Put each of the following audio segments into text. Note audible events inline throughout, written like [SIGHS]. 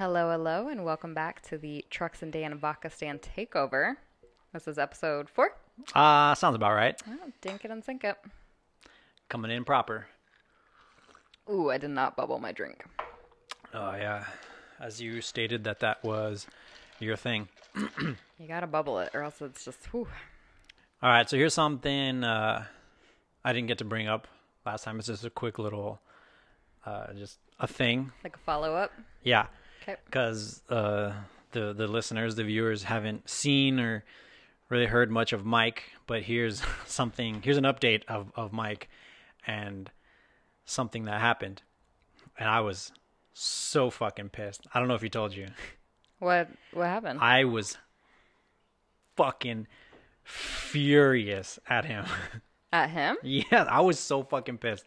Hello, hello, and welcome back to the Trucks and Dan Stand Takeover. This is episode four. Uh, sounds about right. Oh, dink it and sink it. Coming in proper. Ooh, I did not bubble my drink. Oh yeah, as you stated that that was your thing. [CLEARS THROAT] You gotta bubble it, or else it's just whew. All right, so here's something uh, I didn't get to bring up last time. It's just a quick little, uh, just a thing. like a follow up. Yeah. Because uh, the the listeners, the viewers, haven't seen or really heard much of Mike. But here's [LAUGHS] something. Here's an update of of Mike and something that happened, and I was so fucking pissed. I don't know if he told you. What what happened? I was fucking furious at him. [LAUGHS] At him? yeah, I was so fucking pissed.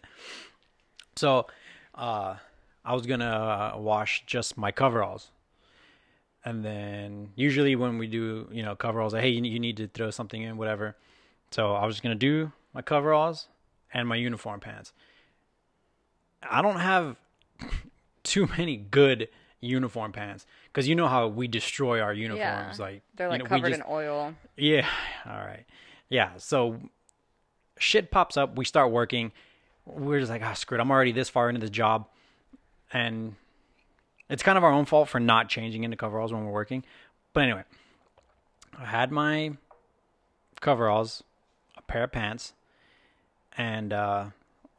So, uh, I was gonna wash just my coveralls, and then usually when we do, you know, coveralls, like, hey, you, you need to throw something in, whatever. So I was just gonna do my coveralls and my uniform pants. I don't have [LAUGHS] too many good uniform pants because you know how we destroy our uniforms. Like They're you like know, covered just- in oil. yeah. All right. Yeah. So shit pops up. We start working. We're just like, ah, screw it. I'm already this far into the job. And it's kind of our own fault for not changing into coveralls when we're working. But anyway, I had my coveralls, a pair of pants, and uh,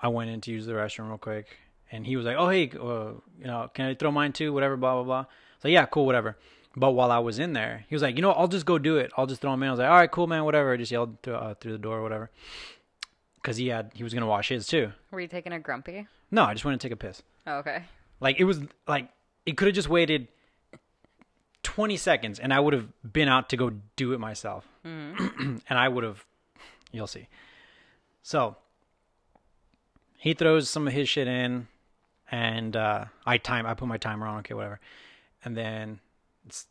I went in to use the restroom real quick. And he was like, oh, hey, uh, you know, can I throw mine too? Whatever, blah, blah, blah. So, yeah, cool, whatever. But while I was in there, he was like, you know, I'll just go do it. I'll just throw him in. I was like, all right, cool, man, whatever. I just yelled through, uh, through the door or whatever. Because he had, he was going to wash his too. Were you taking a grumpy? No, I just went to take a piss. Oh, okay. Like, it was like, it could have just waited 20 seconds and I would have been out to go do it myself. [CLEARS THROAT] and I would have, you'll see. So, he throws some of his shit in and uh, I time, I put my timer on, okay, whatever. And then it's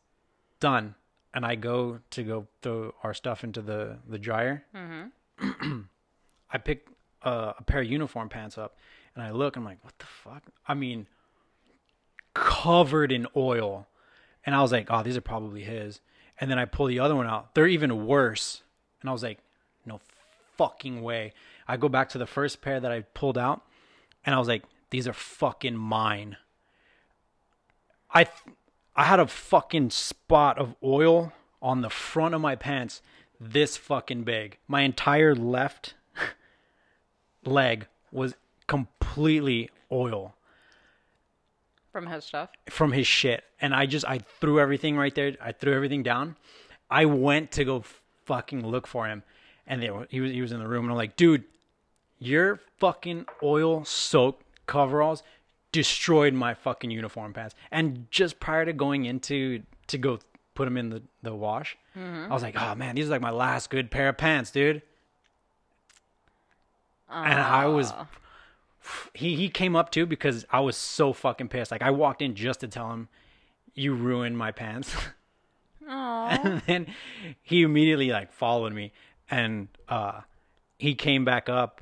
done. And I go to go throw our stuff into the, the dryer. [CLEARS THROAT] I pick uh, a pair of uniform pants up and I look, I'm like, what the fuck? I mean, covered in oil. And I was like, oh, these are probably his. And then I pull the other one out. They're even worse. And I was like, no fucking way. I go back to the first pair that I pulled out and I was like, these are fucking mine. I I had a fucking spot of oil on the front of my pants this fucking big. My entire left [LAUGHS] leg was completely oil From his stuff. from his shit. And i just i threw everything right there. I threw everything down. I went to go fucking look for him. And they he was he was in the room. And i'm like dude your fucking oil soaked coveralls destroyed my fucking uniform pants. And just prior to going into to go put them in the the wash mm-hmm. i was like oh man these are like my last good pair of pants dude. And i was. He he came up too because I was so fucking pissed. Like I walked in just to tell him you ruined my pants. [LAUGHS] Aw. and then he immediately like followed me and uh he came back up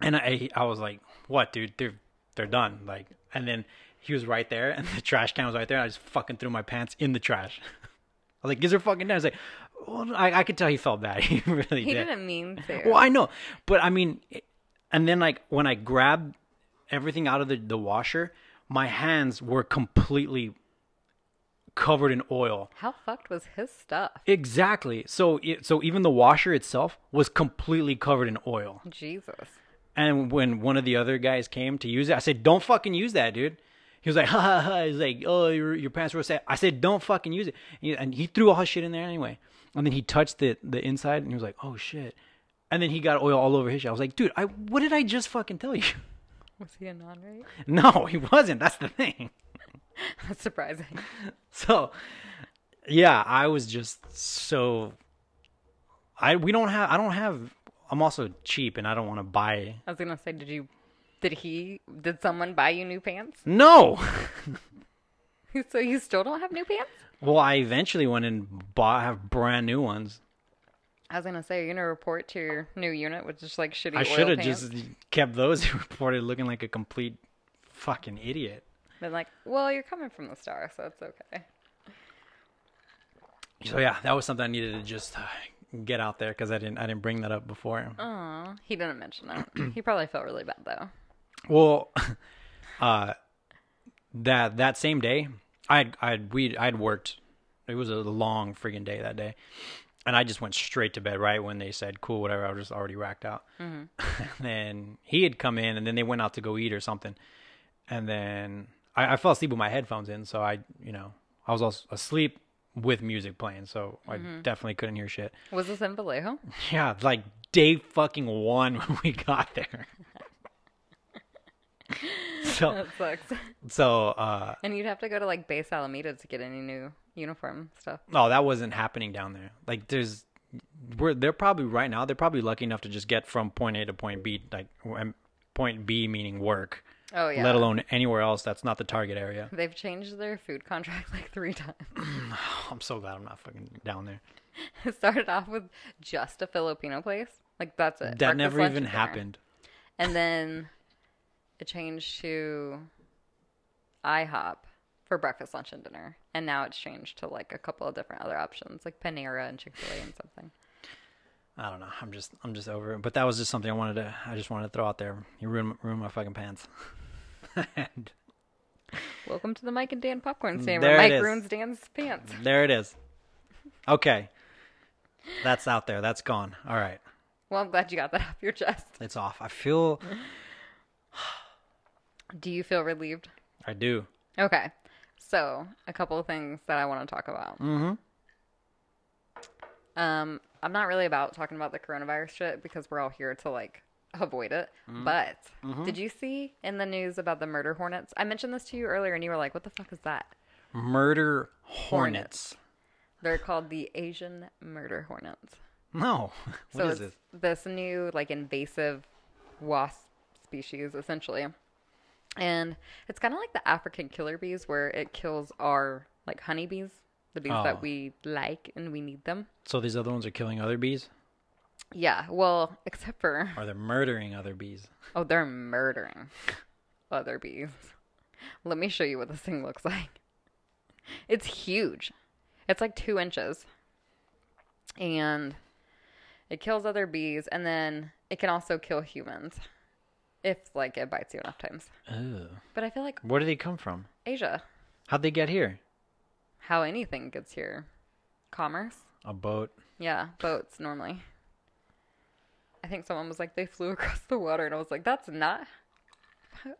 and I I was like, "What, dude? They're they're done." Like and then he was right there and [LAUGHS] the trash can was right there. And I just fucking threw my pants in the trash. [LAUGHS] I was like, "These are fucking done." I was like, well, I I could tell he felt bad. He really He did. didn't mean to. Well, I know, but I mean, and then like when I grabbed everything out of the, the washer, my hands were completely covered in oil. How fucked was his stuff? Exactly. So it, so even the washer itself was completely covered in oil. Jesus. And when one of the other guys came to use it, I said, "Don't fucking use that, dude." He was like, [LAUGHS] "Ha ha ha!" He's like, "Oh, your your pants were set." I said, "Don't fucking use it." He- And he threw all his shit in there anyway. And then he touched the the inside, and he was like, "Oh shit!" And then he got oil all over his shit. I was like, "Dude, I what did I just fucking tell you?" [LAUGHS] Was he a non-rate? No, he wasn't. That's the thing. [LAUGHS] That's surprising. [LAUGHS] So, yeah, I was just so. I we don't have. I don't have. I'm also cheap, and I don't want to buy. I was gonna say, did you? Did he? Did someone buy you new pants? No. So you still don't have new pants? Well, I eventually went and bought have brand new ones. I was gonna say, you're gonna report to your new unit with just like shitty. I should have just kept those [LAUGHS] reported looking like a complete fucking idiot. Been like, well, you're coming from the star, so it's okay. So yeah, that was something I needed to just uh, get out there because I didn't I didn't bring that up before. Aw, he didn't mention it. he probably felt really bad though. Well, [LAUGHS] uh, that that same day, I'd I'd we I'd worked. It was a long friggin' day that day, and I just went straight to bed right when they said cool whatever. I was just already racked out. [LAUGHS] and then he had come in, and then they went out to go eat or something, and then I, I fell asleep with my headphones in, so I you know I was also asleep with music playing, so I definitely couldn't hear shit. Was this in Vallejo? [LAUGHS] Yeah, like day fucking one [LAUGHS] when we got there. so That sucks. so uh And you'd have to go to like base Alameda to get any new uniform stuff. no, that wasn't happening down there. Like there's we're they're probably right now they're probably lucky enough to just get from point A to point B like point B meaning work, Oh yeah. let alone anywhere else that's not the target area. They've changed their food contract [LAUGHS] like three times. [CLEARS THROAT] I'm so glad I'm not fucking down there. [LAUGHS] It started off with just a Filipino place. Like that's it. That Breakfast, never even dinner. happened. And then it changed to IHOP for breakfast, lunch, and dinner. And now it's changed to like a couple of different other options, like Panera and Chick Fil A and something. I don't know. I'm just I'm just over it. But that was just something I wanted to I just wanted to throw out there. You ruined ruined my fucking pants. and [LAUGHS] Welcome to the Mike and Dan popcorn stand where Mike ruins Dan's pants. there it is. Okay. That's out there. That's gone. All right. Well, I'm glad you got that [LAUGHS] off your chest. It's off. I feel Do you feel relieved? I do. Okay. So, a couple of things that I want to talk about. Mhm. Um, I'm not really about talking about the coronavirus shit because we're all here to like avoid it. But did you see in the news about the murder hornets? I mentioned this to you earlier and you were like, "What the fuck is that?" Murder hornets. They're called the Asian murder hornets. No. [LAUGHS] What so is it's this? this new like invasive wasp species essentially. And it's kind of like the African killer bees where it kills our like honeybees, the bees Oh. that we like and we need them. So these other ones are killing other bees? Yeah, well, [LAUGHS] except for Or they're murdering other bees? oh, they're murdering [LAUGHS] other bees. Let me show you what this thing looks like. It's huge. It's like two inches, and it kills other bees, and then it can also kill humans if like it bites you enough times. Ugh. But I feel like Where do they come from? Asia, How'd they get here? how anything gets here, commerce. A boat. Yeah, boats normally. I think someone was like they flew across the water, and I was like, that's not.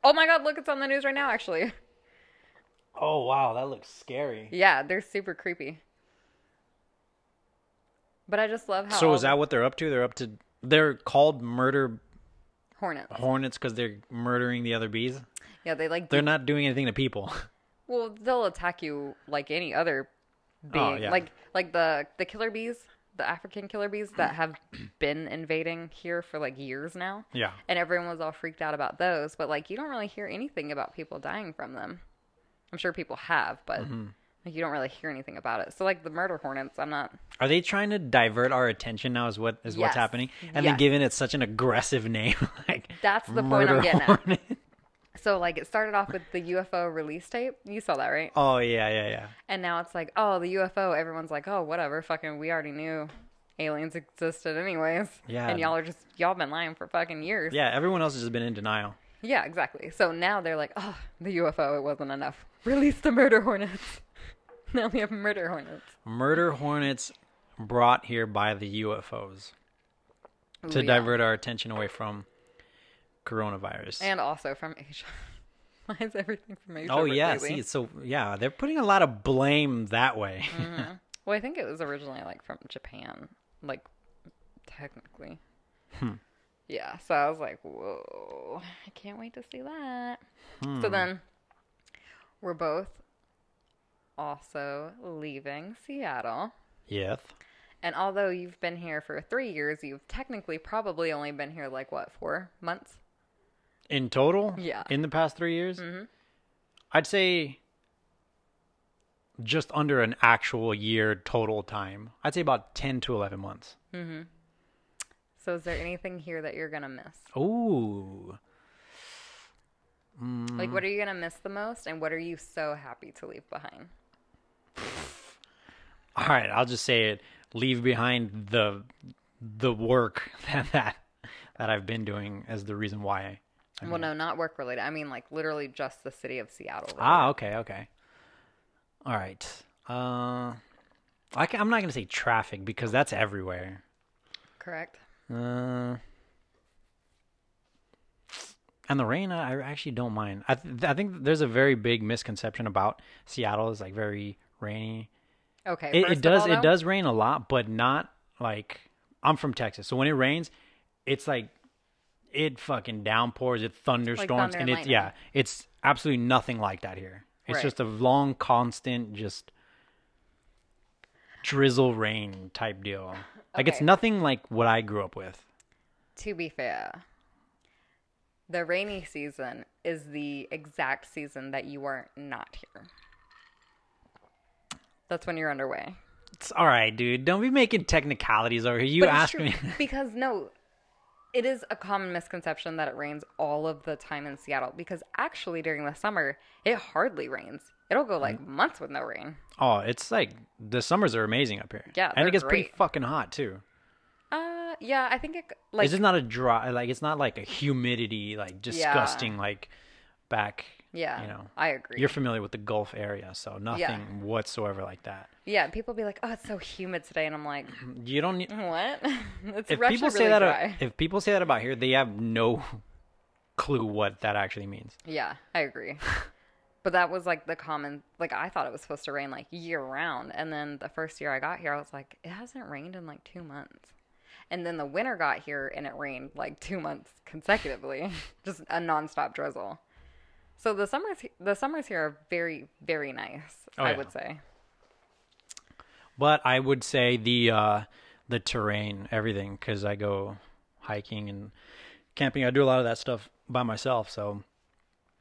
Oh my god! Look, it's on the news right now. Actually, Oh wow, that looks scary. yeah, they're super creepy. But I just love how. So all is the that what they're up to? They're up to they're called murder hornets? hornets because they're murdering the other bees. Yeah, they like. They're not doing anything to people. [LAUGHS] well, they'll attack you like any other bee. Oh, yeah. Like like the the killer bees, the African killer bees that have [CLEARS THROAT] been invading here for like years now. yeah. and everyone was all freaked out about those but like you don't really hear anything about people dying from them i'm sure people have but Mm-hmm. Like you don't really hear anything about it so like the murder hornets i'm not Are they trying to divert our attention now? Is what is Yes. what's happening? And Yes. then giving it such an aggressive name, [LAUGHS] like That's the point I'm getting at. so like it started off with the ufo release tape you saw that right Oh yeah, yeah, yeah. and now it's like oh the ufo everyone's like oh whatever fucking we already knew aliens existed anyways Yeah. and y'all are just y'all been lying for fucking years Yeah, everyone else has just been in denial. yeah exactly so now they're like oh the ufo it wasn't enough release the murder hornets [LAUGHS] now we have murder hornets Murder hornets brought here by the UFOs to yeah. divert our attention away from coronavirus. And also from Asia. [LAUGHS] Why is everything from Asia? oh yeah, lately? see, so yeah, they're putting a lot of blame that way. [LAUGHS] Well, I think it was originally like from Japan, like technically. Hmm. Yeah, so I was like, whoa, I can't wait to see that. Hmm. So then we're both also leaving Seattle. yes. And although you've been here for three years, you've technically probably only been here like what, four months? In total? Yeah. In the past three years? Mhm. I'd say just under an actual year total time. I'd say about 10 to 11 months. So is there anything here that you're going to miss? Ooh. Like, what are you gonna miss the most, and what are you so happy to leave behind? [LAUGHS] All right, I'll just say it. Leave behind the the work [LAUGHS] that that, that I've been doing as the reason why. I, well, no, not work related. I mean, like literally just the city of Seattle. ah, okay, okay. All right. Uh, I can, I'm not gonna say traffic because that's everywhere. Correct. Uh, and the rain, I I actually don't mind. I th- I think there's a very big misconception about Seattle is like very rainy. Okay. It, it does all, it does rain a lot, but not like I'm from Texas, so when it rains, it's like it fucking downpours, it thunderstorms, thunder and and it's yeah, it's absolutely nothing like that here. It's Right. just a long, constant, just drizzle rain type deal. Like it's nothing like what I grew up with. To be fair, the rainy season is the exact season that you are not here. That's when you're underway. It's all right, dude. Don't be making technicalities over here. You But asked me. [LAUGHS] because no, it is a common misconception that it rains all of the time in Seattle. Because actually, during the summer, it hardly rains. It'll go Mm. like months with no rain. oh, it's like the summers are amazing up here. Yeah, and it gets pretty fucking hot too. Uh, yeah, I think it like it's just not a dry like it's not like a humidity like disgusting like back yeah. you know I agree. you're familiar with the gulf area so nothing whatsoever like that yeah, people be like, "Oh, it's so humid today," and I'm like, [CLEARS THROAT] you don't need "What?" [LAUGHS] it's if people say really that dry. if people say that about here they have no [LAUGHS] clue what that actually means Yeah, I agree. [LAUGHS] but that was like the common like I thought it was supposed to rain like year round and then the first year I got here I was like it hasn't rained in like 2 months. And then the winter got here and it rained like 2 months consecutively. Just a nonstop drizzle. So the summers the summers here are very very nice, Oh, I yeah. would say. but i would say the uh the terrain everything because i go hiking and camping i do a lot of that stuff by myself so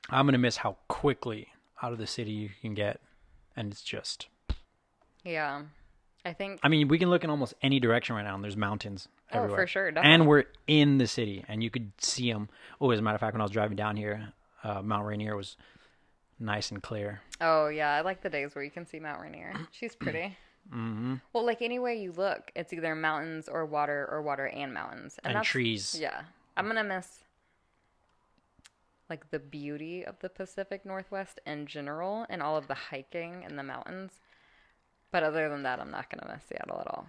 i'm gonna miss how quickly out of the city you can get and it's just Yeah. I think I mean, we can look in almost any direction right now, and there's mountains everywhere. Oh, for sure, And we're in the city, and you could see them. Oh, as a matter of fact, when I was driving down here, uh, Mount Rainier was nice and clear. Oh yeah, I like the days where you can see Mount Rainier. [CLEARS THROAT] She's pretty. mm-hmm. Well, like any way you look, it's either mountains or water or water and mountains. And, that's- trees. Yeah. I'm going to miss like the beauty of the Pacific Northwest in general and all of the hiking in the mountains. But other than that, I'm not going to miss Seattle at all.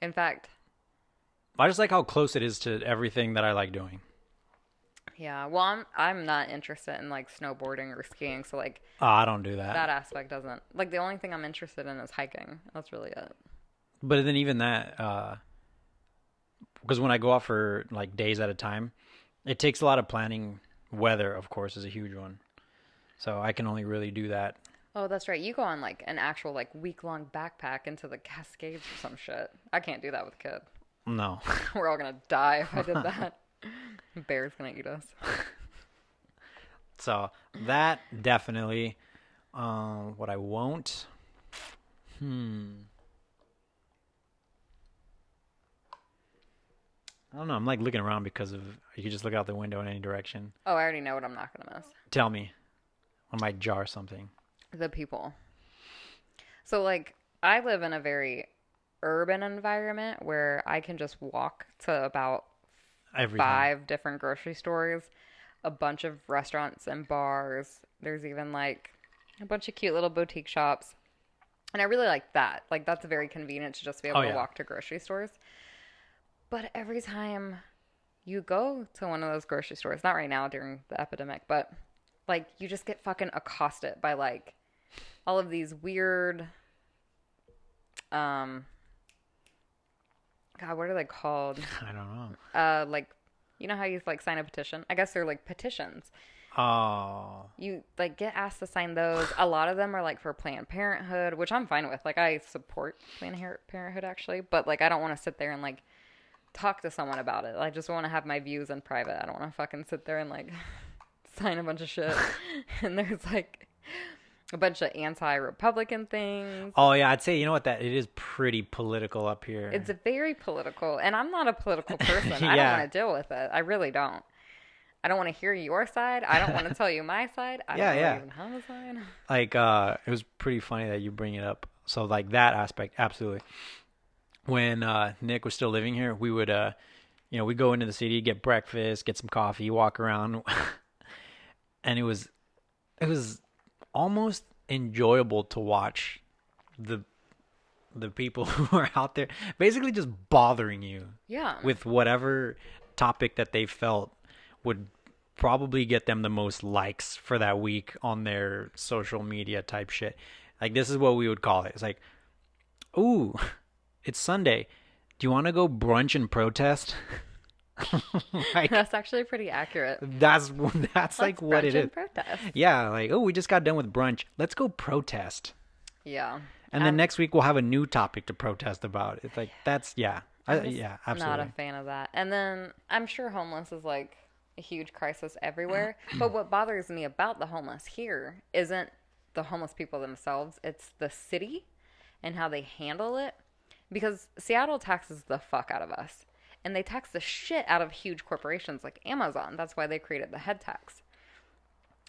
In fact, I just like how close it is to everything that I like doing. Yeah, well, I'm I'm not interested in like snowboarding or skiing, so like Oh, I don't do that. that aspect doesn't. Like the only thing I'm interested in is hiking. That's really it. But then even that, uh, because when I go out for like days at a time, it takes a lot of planning. Weather, of course, is a huge one. So I can only really do that. Oh, that's right. You go on like an actual like week long backpack into the Cascades or some shit. I can't do that with a kid. No. [LAUGHS] We're all gonna die if I did [LAUGHS] that. Bear's gonna eat us. So that definitely. Um, what I won't. Hmm. I don't know. I'm like looking around because of you can just look out the window in any direction. Oh, I already know what I'm not gonna miss. Tell me, I might jar something. The people. So like I live in a very urban environment where I can just walk to about Every time. five different grocery stores, a bunch of restaurants and bars. There's even like a bunch of cute little boutique shops. And I really like that. Like that's very convenient to just be able Oh, to walk to grocery stores. But every time you go to one of those grocery stores, not right now during the epidemic, but like you just get fucking accosted by like all of these weird um God, what are they called? [LAUGHS] I don't know. uh like you know how you like sign a petition? I guess they're like petitions. Oh, you like get asked to sign those. A lot of them are like for planned parenthood which i'm fine with. Like i support planned parenthood actually but like i don't want to sit there and like talk to someone about it. I just want to have my views in private. I don't want to fucking sit there and like [LAUGHS] sign a bunch of shit. [LAUGHS] And there's like a bunch of anti-republican things oh yeah. I'd say you know what that it is pretty political up here. It's very political, and I'm not a political [LAUGHS] person. I don't want to deal with it. I really don't. I don't want to hear your side. I don't want to tell you my side. I Yeah, don't yeah. even have a side. [LAUGHS] like uh it was pretty funny that you bring it up so like that aspect absolutely when uh nick was still living here we would uh you know we go into the city get breakfast get some coffee walk around [LAUGHS] and it was it was almost enjoyable to watch the the people [LAUGHS] who are out there basically just bothering you Yeah. with whatever topic that they felt would probably get them the most likes for that week on their social media type shit. Like this is what we would call it. It's like, "Ooh, [LAUGHS] it's Sunday. Do you want to go brunch and protest?" [LAUGHS] [LAUGHS] like That's actually pretty accurate. that's [LAUGHS] that's like Let's what brunch it is. Protest. Yeah, like, "Oh, we just got done with brunch. Let's go protest." Yeah. And then next week we'll have a new topic to protest about. It's like that's yeah. Yeah, absolutely. I, yeah, Not a fan of that. And then I'm sure homeless is like a huge crisis everywhere. [CLEARS THROAT] but what bothers me about the homeless here isn't the homeless people themselves, it's the city and how they handle it. Because Seattle taxes the fuck out of us. And they tax the shit out of huge corporations like Amazon. That's why they created the head tax.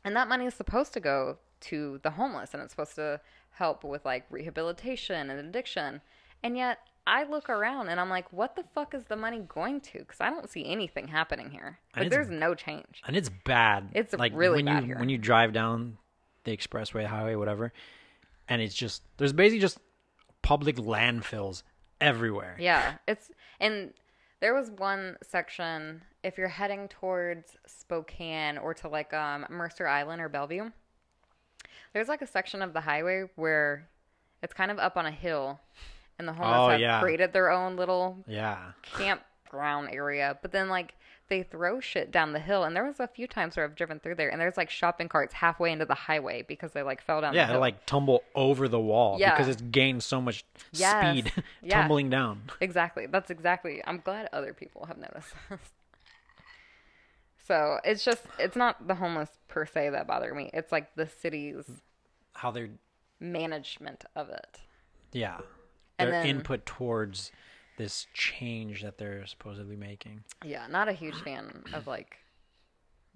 And that money is supposed to go to the homeless and it's supposed to help with like rehabilitation and addiction. And yet I look around and I'm like, what the fuck is the money going to? Because I don't see anything happening here. Like, there's no change. and it's bad. It's like really when bad you here. when you drive down the expressway, highway, whatever, and it's just there's basically just public landfills everywhere. Yeah, it's and there was one section if you're heading towards Spokane or to like um Mercer Island or Bellevue. There's like a section of the highway where it's kind of up on a hill, and the homeless Oh, have yeah. created their own little Yeah. campground area. But then like they throw shit down the hill, and there was a few times where I've driven through there, and there's like shopping carts halfway into the highway because they like fell down. Yeah, the hill. like tumble over the wall Yeah. because it's gained so much Yes. speed [LAUGHS] Yeah. tumbling down. Exactly. That's exactly. I'm glad other people have noticed. [LAUGHS] So it's just, it's not the homeless per se that bother me. It's like the city's How they're management of it. yeah, their then- input towards this change that they're supposedly making. Yeah, not a huge fan of like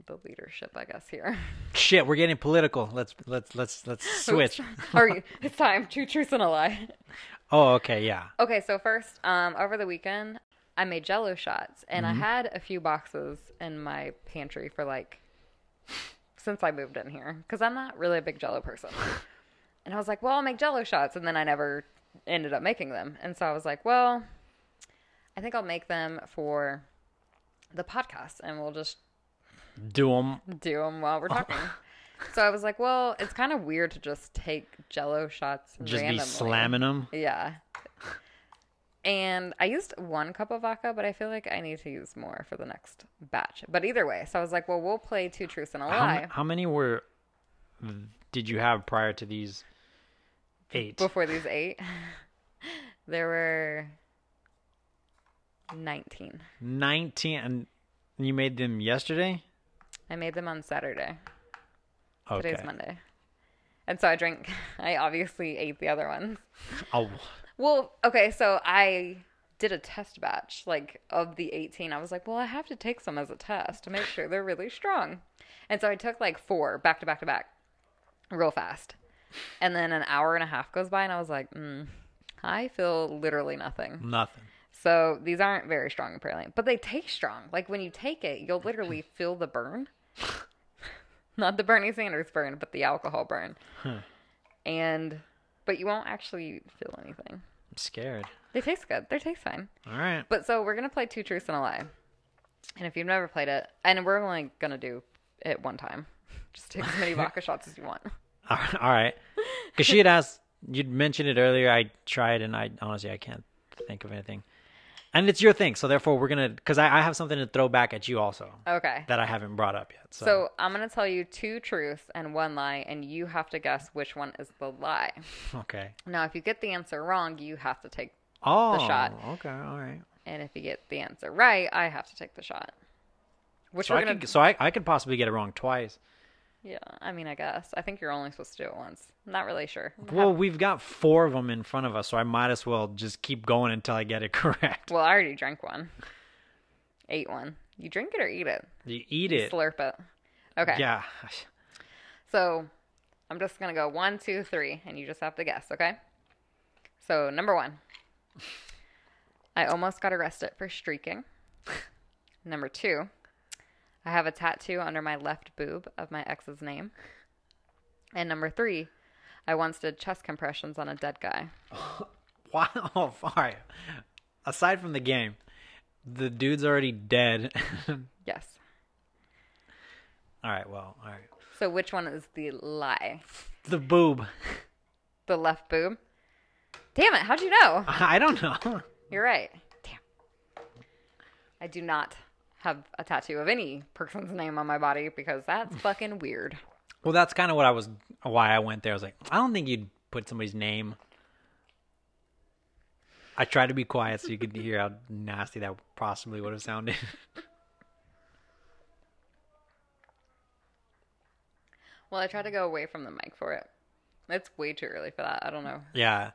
the leadership, I guess here. [LAUGHS] Shit, we're getting political. Let's let's let's let's [LAUGHS] switch. Are you? It's time. Two truths and a lie. [LAUGHS] oh, okay, yeah. Okay, so first, um, over the weekend, I made Jello shots, and I had a few boxes in my pantry for like since I moved in here because I'm not really a big Jello person. And I was like, well, I'll make Jello shots, and then I never ended up making them. And so I was like, well, I think I'll make them for the podcast, and we'll just Do them. do them while we're talking. [LAUGHS] so I was like, well, it's kind of weird to just take Jello shots Just randomly. be slamming them. Yeah. And I used one cup of vodka, but I feel like I need to use more for the next batch. But either way, so I was like, well, we'll play two truths and a How, lie m- how many were did you have prior to these eight? before these eight. [LAUGHS] there were 19. 19 and you made them yesterday? I made them on Saturday. Okay. Today's Monday. And so I drank, [LAUGHS] I obviously ate the other ones. [LAUGHS] Oh, Well, okay, so I did a test batch like of the 18. I was like, well, I have to take some as a test to make sure they're really strong. And so I took like four back to back to back real fast. And then an hour and a half goes by and I was like, mm, I feel literally nothing. nothing. So these aren't very strong apparently, but they taste strong. Like when you take it, you'll literally [LAUGHS] feel the burn. [LAUGHS] Not the Bernie Sanders burn, but the alcohol burn. And but you won't actually feel anything. I'm scared. They taste good. They taste fine. All right. But so we're gonna play two truths and a lie. And if you've never played it, and we're only gonna do it one time, [LAUGHS] just take as many vodka shots as you want. All right. Because she had asked, you'd mentioned it earlier. I tried, and I honestly I can't think of anything. And it's your thing, so therefore we're gonna. Because I, I have something to throw back at you also Okay. that I haven't brought up yet. So, So I'm gonna tell you two truths and one lie, and you have to guess which one is the lie. [LAUGHS] okay. Now, if you get the answer wrong, you have to take, Oh, shot. Okay. All right. and if you get the answer right, I have to take the shot. Which So we're I gonna. could, so I, I could possibly get it wrong twice. Yeah, I mean, I guess. I think you're only supposed to do it once. Not really sure. Well, we've got four of them in front of us, so I might as well just keep going until I get it [LAUGHS] correct. Well, I already drank one. Ate one. You drink it or eat it? You eat You it. Slurp it. Okay. Yeah. So I'm just gonna go one, two, three, and you just have to guess, okay? So number one, I almost got arrested for streaking. [LAUGHS] number two, I have a tattoo under my left boob of my ex's name. And number three, I once did chest compressions on a dead guy. [LAUGHS] Wow. [LAUGHS] All right. Aside from the game, the dude's already dead. [LAUGHS] Yes. all right. Well, all right. So which one is the lie? The boob. The left boob? Damn it, how'd you know? I don't know. You're right. Damn. I do not have a tattoo of any person's name on my body because that's [LAUGHS] fucking weird. Well, that's kind of what I was. Why I went there. I was like, I don't think you'd put somebody's name. I tried to be quiet so you could hear how nasty that possibly would have sounded. [LAUGHS] Well, I tried to go away from the mic for it. It's way too early for that. I don't know. yeah.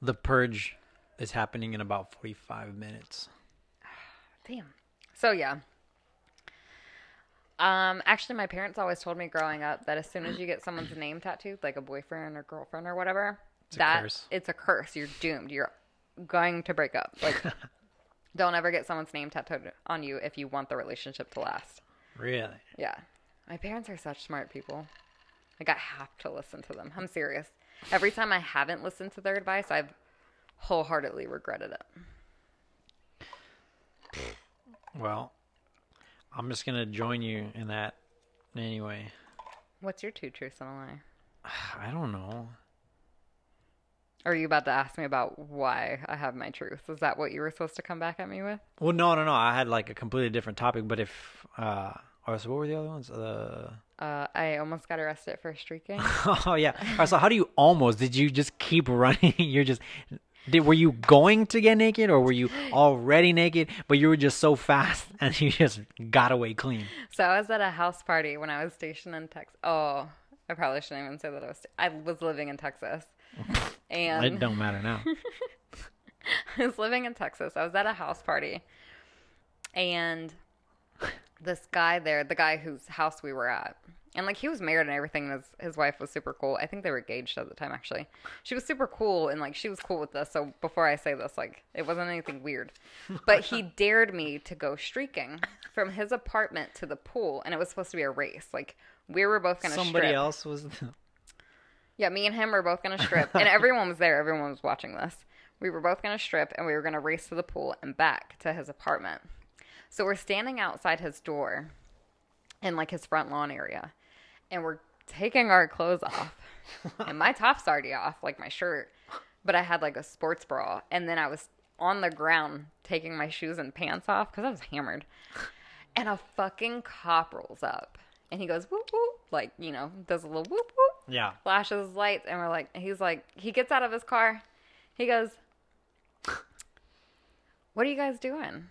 The purge is happening in about 45 minutes. [SIGHS] Damn. So yeah. Um, actually, my parents always told me growing up that as soon as you get someone's [CLEARS THROAT] name tattooed, like a boyfriend or girlfriend or whatever, a that it's a curse. You're doomed. You're going to break up. Like, [LAUGHS] don't ever get someone's name tattooed on you if you want the relationship to last. Really? Yeah. My parents are such smart people. Like, I have to listen to them. I'm serious. Every time I haven't listened to their advice, I've wholeheartedly regretted it. Well, I'm just going to join you in that anyway. What's your two truths and a lie? [SIGHS] I don't know. Are you about to ask me about why I have my truth? Is that what you were supposed to come back at me with? Well, no, no, no. I had like a completely different topic, but if. uh Oh, so what were the other ones? Uh, Uh, I almost got arrested for streaking. [LAUGHS] oh yeah. All right, so how do you almost? Did you just keep [LAUGHS] running? You're just. Did were you going to get naked, or were you already naked, but you were just so fast [LAUGHS] and you just got away clean? so I was at a house party when I was stationed in Texas. Oh, I probably shouldn't even say that I was. Sta- I was living in Texas, [LAUGHS] and It don't matter now. [LAUGHS] I was living in Texas. I was at a house party, and this guy there, the guy whose house we were at, and like he was married and everything. And his his wife was super cool. I think they were engaged at the time. Actually, she was super cool, and like she was cool with this. So before I say this, like it wasn't anything weird, but he [LAUGHS] dared me to go streaking from his apartment to the pool, and it was supposed to be a race. Like we were both gonna Somebody strip. else was. Yeah, me and him were both gonna strip, [LAUGHS] and everyone was there. Everyone was watching this. We were both gonna strip, and we were gonna race to the pool and back to his apartment. So we're standing outside his door, in like his front lawn area, and we're taking our clothes off, and my top's already off, like my shirt, but I had like a sports bra, and then I was on the ground taking my shoes and pants off because I was hammered, and a fucking cop rolls up, and he goes whoop whoop, like you know, does a little whoop whoop Yeah. flashes lights. And we're like he's like he gets out of his car. He goes what are you guys doing?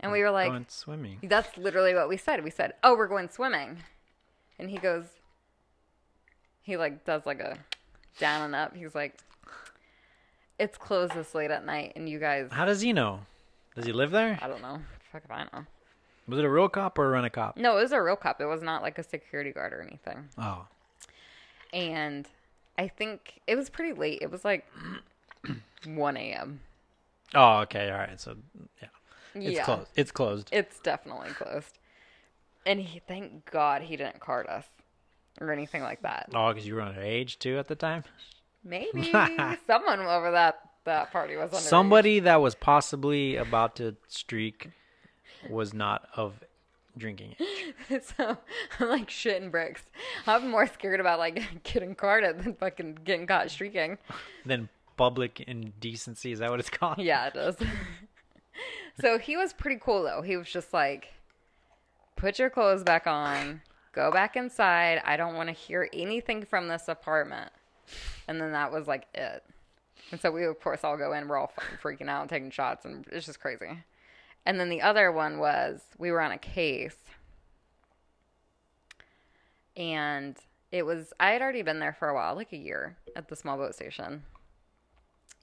And we were like Going swimming. that's literally what we said. We said oh we're going swimming and he goes he like does like a down and up he's like it's closed this late at night and you guys How does he know? Does he live there? i don't know fuck if i know Was it a real cop or a rent a cop? no it was a real cop it was not like a security guard or anything Oh. and I think it was pretty late. It was like [CLEARS THROAT] 1 a.m. Oh, okay. All right. So, yeah. It's yeah, closed. It's closed. it's definitely closed. And he, thank God he didn't card us or anything like that. Oh, because you were underage too at the time? Maybe [LAUGHS] someone over that that party was under Somebody that was possibly about to streak was not of drinking age. [LAUGHS] so I'm like shitting bricks. I'm more scared about like [LAUGHS] getting carded than fucking getting caught streaking. Then public indecency, is that what it's called? Yeah, it does. so he was pretty cool though. He was just like, put your clothes back on, go back inside. I don't want to hear anything from this apartment. And then that was like it. And so we, of course, all go in. We're all freaking out taking shots, and it's just crazy. And then the other one was we were on a case, and it was I had already been there for a while, like a year, at the small boat station.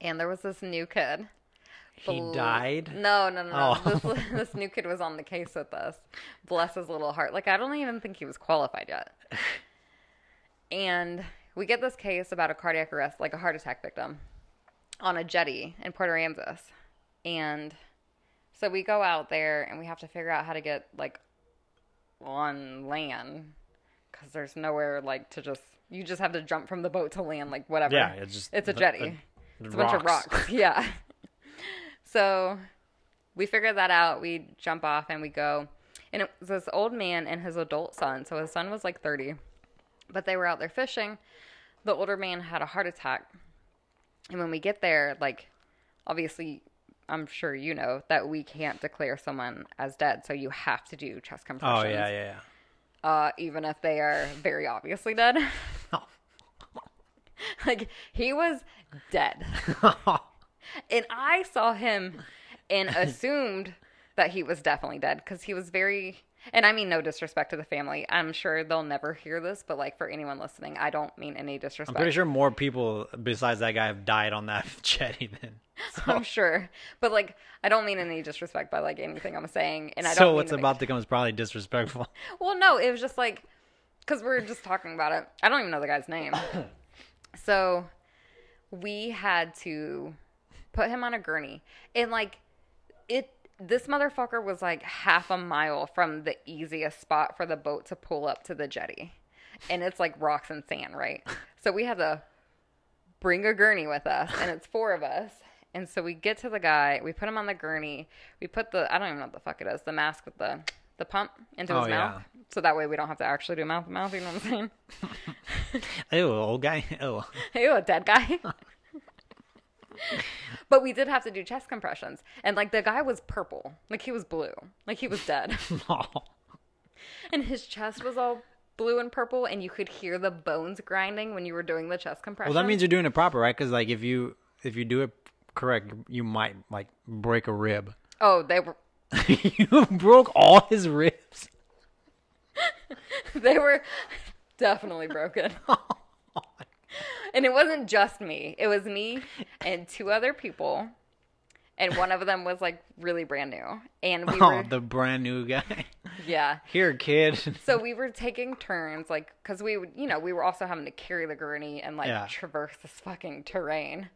And there was this new kid He Bel- died. No, no, no, no. Oh. This, [LAUGHS] this new kid was on the case with us. Bless his little heart. Like, I don't even think he was qualified yet. [LAUGHS] And we get this case about a cardiac arrest, like a heart attack victim, on a jetty in Port Aransas. And so we go out there and we have to figure out how to get, like, on land because there's nowhere, like, to just. You just have to jump from the boat to land, like, whatever. Yeah, it's just It's a jetty. the It's a bunch of rocks. [LAUGHS] Yeah. So we figure that out. We jump off and we go. And it was this old man and his adult son. So his son was like 30. But they were out there fishing. The older man had a heart attack. And when we get there, like, obviously, I'm sure you know that we can't declare someone as dead. So you have to do chest compressions. Oh compressions. yeah, yeah, Uh, even if they are very obviously dead. yeah. [LAUGHS] [LAUGHS] like, he was dead. [LAUGHS] And I saw him and [LAUGHS] assumed that he was definitely dead because he was very. And I mean no disrespect to the family. I'm sure they'll never hear this, but like for anyone listening, I don't mean any disrespect. I'm pretty sure more people besides that guy have died on that [LAUGHS] jetty than. [LAUGHS] I'm sure, but like I don't mean any disrespect by like anything I'm saying. And I don't. So mean what's about to come is probably disrespectful. Well, no, it was just like because we are just talking about it. I don't even know the guy's name. [COUGHS] so we had to put him on a gurney, and like it. This motherfucker was like half a mile from the easiest spot for the boat to pull up to the jetty, and it's like rocks and sand, right? So we had to bring a gurney with us, and it's four of us. And so we get to the guy, we put him on the gurney, we put the I don't even know what the fuck it is, the mask with the the pump into oh, his Oh, mouth. yeah. So that way we don't have to actually do mouth to mouth, you know what I'm saying? [LAUGHS] Ew, old guy. Ew. [LAUGHS] Ew, a dead guy. [LAUGHS] but we did have to do chest compressions. And like the guy was purple. Like he was blue. Like he was dead. [LAUGHS] and his chest was all blue and purple and you could hear the bones grinding when you were doing the chest compression. Well, that means you're doing it proper, right? Because like if you if you do it correct, you might like break a rib. Oh, they were [LAUGHS] you broke all his ribs. [LAUGHS] they were definitely broken. And it wasn't just me. It was me and two other people. And one of them was like really brand new. And we [LAUGHS] Oh, were the brand new guy. yeah. [LAUGHS] Here, kid. So we were taking turns like cuz we would, you know, we were also having to carry the gurney and like Yeah. traverse this fucking terrain.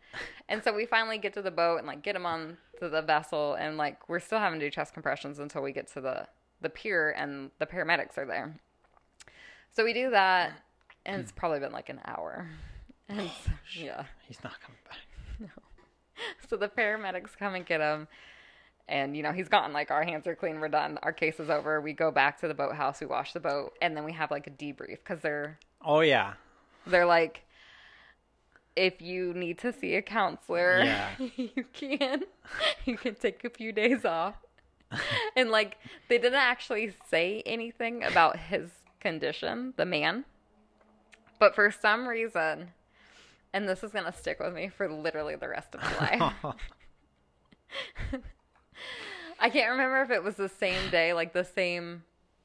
And so we finally get to the boat and like get him on to the vessel and like we're still having to do chest compressions until we get to the the pier and the paramedics are there. So we do that and it's hmm. probably been like an hour. Oh, and so- yeah. He's not coming back. [LAUGHS] So the paramedics come and get him. And, you know, he's gone. Like, our hands are clean. We're done. Our case is over. We go back to the boathouse. We wash the boat. And then we have, like, a debrief because they're, Oh yeah. they're like, if you need to see a counselor, Yeah. [LAUGHS] you can. You can take a few days off. and, like, they didn't actually say anything about his condition, the man. But for some reason, and this is going to stick with me for literally the rest of my life. [LAUGHS] [LAUGHS] I can't remember if it was the same day, like the same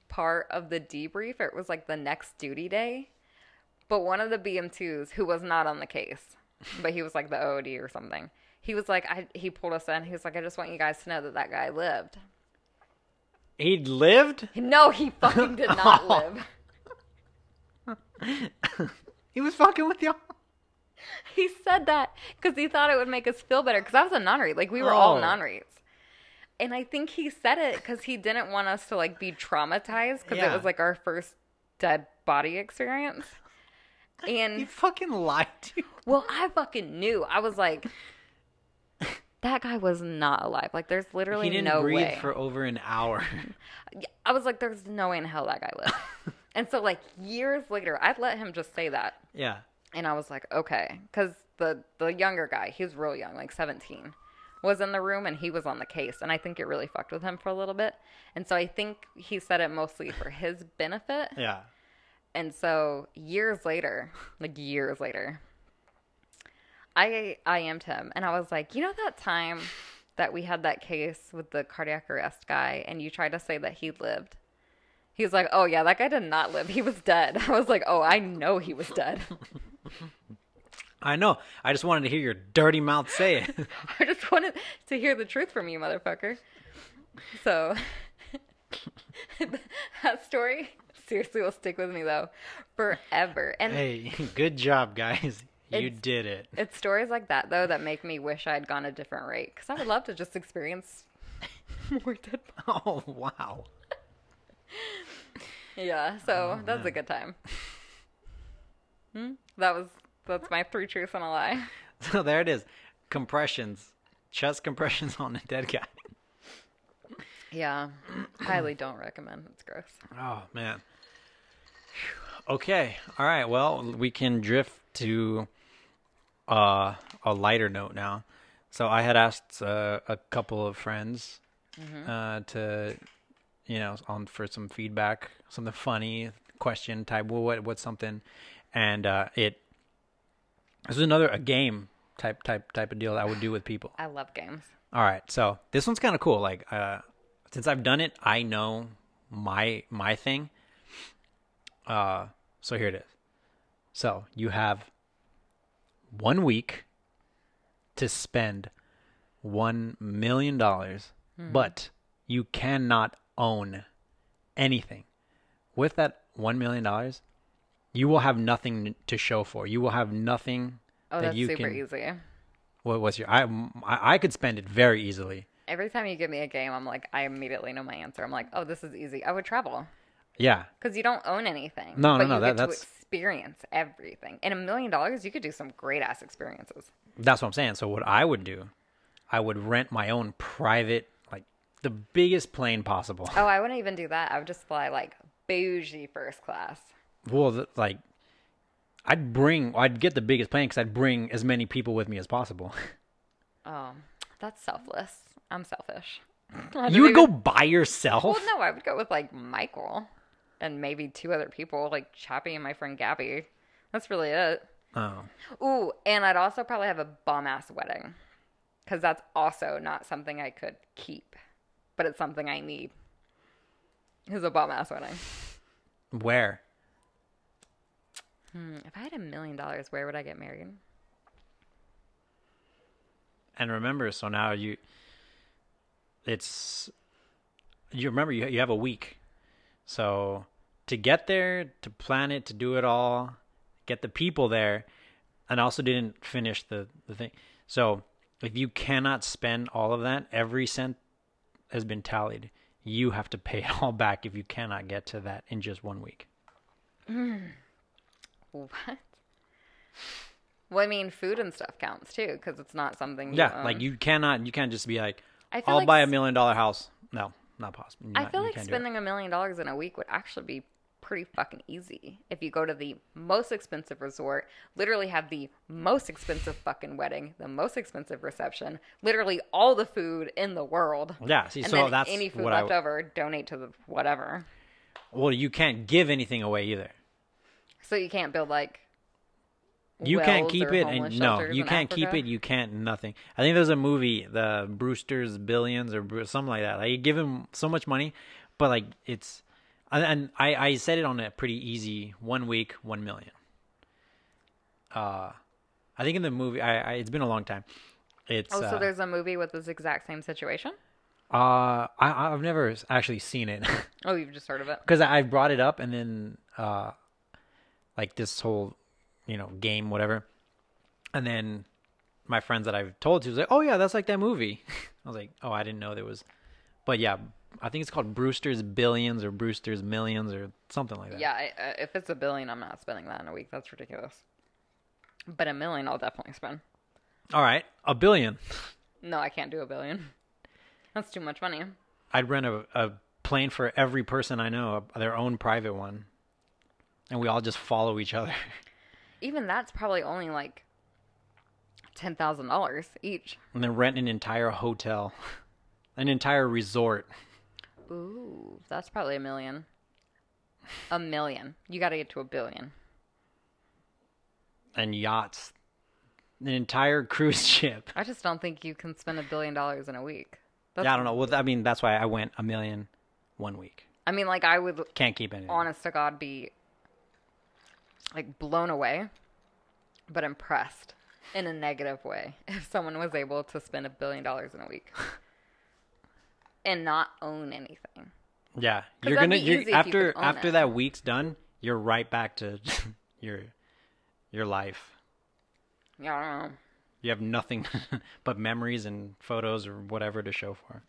part of the debrief, or it was like the next duty day. But one of the BM2s who was not on the case, but he was like the OD or something. He was like, I, he pulled us in. He was like, I just want you guys to know that that guy lived. he lived. No, he fucking did not [LAUGHS] live. [LAUGHS] He was fucking with y'all. He said that because he thought it would make us feel better. Because I was a non-rate, like we were all Oh. non-rates. And I think he said it because he didn't want us to like be traumatized because it was like our first dead body experience. And [LAUGHS] he fucking lied [LAUGHS] to you. well, I fucking knew. I was like, that guy was not alive. Like, there's literally He didn't no breathe way. for over an hour. I was like, there's no way in hell that guy lived. And so, like years later, I'd let him just say that. yeah. And I was like, okay, because the the younger guy, he was real young, like 17, was in the room and he was on the case, and I think it really fucked with him for a little bit. And so I think he said it mostly for his benefit. [LAUGHS] Yeah. And so years later, like years later, I I ammed him, and I was like, you know that time that we had that case with the cardiac arrest guy, and you tried to say that he lived. He was like, "Oh yeah, that guy did not live. He was dead." [LAUGHS] I was like, "Oh, I know he was dead." [LAUGHS] I know. I just wanted to hear your dirty mouth say it. [LAUGHS] I just wanted to hear the truth from you, motherfucker. So, that story seriously will stick with me though forever. And hey, good job, guys. You did it. it's stories like that though that make me wish I'd gone a different rate because I would love to just experience more dead. bodies. Oh wow. [LAUGHS] Yeah, so Oh, that was a good time. Hmm? That was that's my three truths and a lie. [LAUGHS] So there it is. Compressions. Chest compressions [LAUGHS] on a dead guy. Yeah, highly don't recommend. It's gross. Oh man. Okay. All right. Well, we can drift to uh, a lighter note now. So I had asked uh, a couple of friends uh, to, you know, on for some feedback, something funny, question type. Well, what what's something, and uh, it. This is another a game type type type of deal that I would do with people. [SIGHS] I love games. All right, so this one's kind of cool. Like, uh, since I've done it, I know my my thing. Uh, so here it is. So you have one week to spend one million dollars, but you cannot own anything. With that one million dollars, you will have nothing to show for. You will have nothing Oh, that that's you super can. easy. What was your? I, I I could spend it very easily. Every time you give me a game, I'm like, I immediately know my answer. I'm like, oh, this is easy. I would travel Yeah, because you don't own anything. No, no, but no, You that- get that's- to experience everything. In a million dollars, you could do some great ass experiences. that's what I'm saying. So what I would do, I would rent my own private, the biggest plane possible. Oh, I wouldn't even do that. I would just fly like bougie first class. Well, th- like I'd bring, I'd get the biggest plane because I'd bring as many people with me as possible. Oh, [LAUGHS] that's selfless. I'm selfish. [LAUGHS] You would don't go by yourself. Well, no, I would go with like Michael and maybe two other people, like Chappie and my friend Gabby. That's really it. Oh, Ooh, and I'd also probably have a bomb ass wedding because that's also not something I could keep, but it's something I need. Is a bomb ass wedding. where? Hmm, if I had a million dollars, where would I get married? And remember, so now you, it's, you remember you you have a week, so to get there, to plan it, to do it all, get the people there, and also didn't finish the the thing. So if you cannot spend all of that, every cent has been tallied. You have to pay [LAUGHS] it all back if you cannot get to that in just one week. Hmm. What? Well, I mean, food and stuff counts too because it's not something. You Yeah, own. like you cannot, you can't just be like, I'll like buy a million dollar house. No, not possible. I Not- feel like can't do it. spending a million dollars in a week would actually be pretty fucking easy if you go to the most expensive resort, literally have the most expensive fucking wedding, the most expensive reception, literally all the food in the world. Yeah, see, and so that's any food left I. over, donate to the whatever. Well, you can't give anything away either. So you can't build like You can't keep it, and no, you can't keep it. You can't nothing. I think there's a movie, the Brewster's Billions or something like that. Like you give him so much money, but like it's, and- and I I said it on a pretty easy one week, one million. Uh, I think in the movie, I, I it's been a long time. It's Oh, so uh, there's a movie with this exact same situation? uh I I've never actually seen it. [LAUGHS] Oh, you've just heard of it. because I brought it up and then uh like this whole you know game whatever and then my friends that I've told to was like oh yeah that's like that movie [LAUGHS] I was like oh I didn't know there was but yeah I think it's called Brewster's Billions or Brewster's Millions or something like that Yeah, I, uh, if it's a billion, I'm not spending that in a week. That's ridiculous. But a million, I'll definitely spend. all right a billion No, I can't do a billion. [LAUGHS] That's too much money. I'd rent a, a plane for every person I know their own private one and we all just follow each other [LAUGHS] Even that's probably only like ten thousand dollars each. and then rent an entire hotel an entire resort Ooh, that's probably a million. A million. You got to get to a billion. and yachts, an entire [LAUGHS] cruise ship. I just don't think you can spend a billion dollars in a week. That's, yeah, I don't know. Well, I mean, that's why I went a million one week. I mean, like I would, Can't keep anything. honest to God, be like blown away but impressed in a negative way [LAUGHS] if someone was able to spend a billion dollars in a week [LAUGHS] and not own anything. Yeah, you're gonna you're, easy you after after it. that week's done, you're right back to [LAUGHS] your your life. Yeah, I don't know. You have nothing [LAUGHS] but memories and photos or whatever to show for.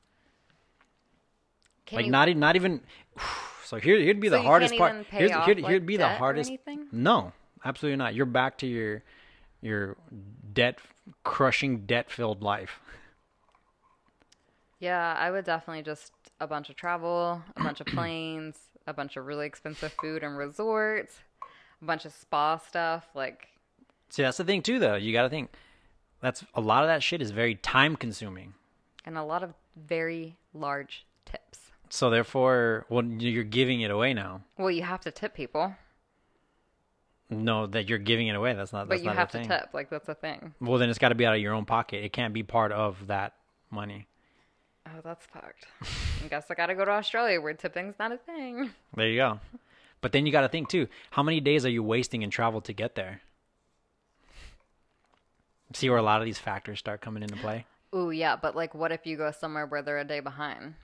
Can like you, not even not even. [SIGHS] So here here'd be so the you hardest part. Here's, off, here'd, like, here'd be the hardest. No, absolutely not. You're back to your your debt crushing debt filled life. [LAUGHS] Yeah, I would definitely just a bunch of travel, a bunch of planes, a bunch of really expensive food and resorts, a bunch of spa stuff. Like, See, that's the thing too, though. You got to think that's a lot of that shit is very time consuming. and a lot of very large tips. So therefore, well, you're giving it away now. Well, you have to tip people, No, that you're giving it away. That's not. but you not have to tip. Like, that's a thing. Well, then it's got to be out of your own pocket. It can't be part of that money. Oh, that's fucked. I guess I gotta go to Australia where tipping's not a thing. There you go. But then you got to think too. How many days are you wasting in travel to get there? See where a lot of these factors start coming into play. Ooh, yeah, but like, what if you go somewhere where they're a day behind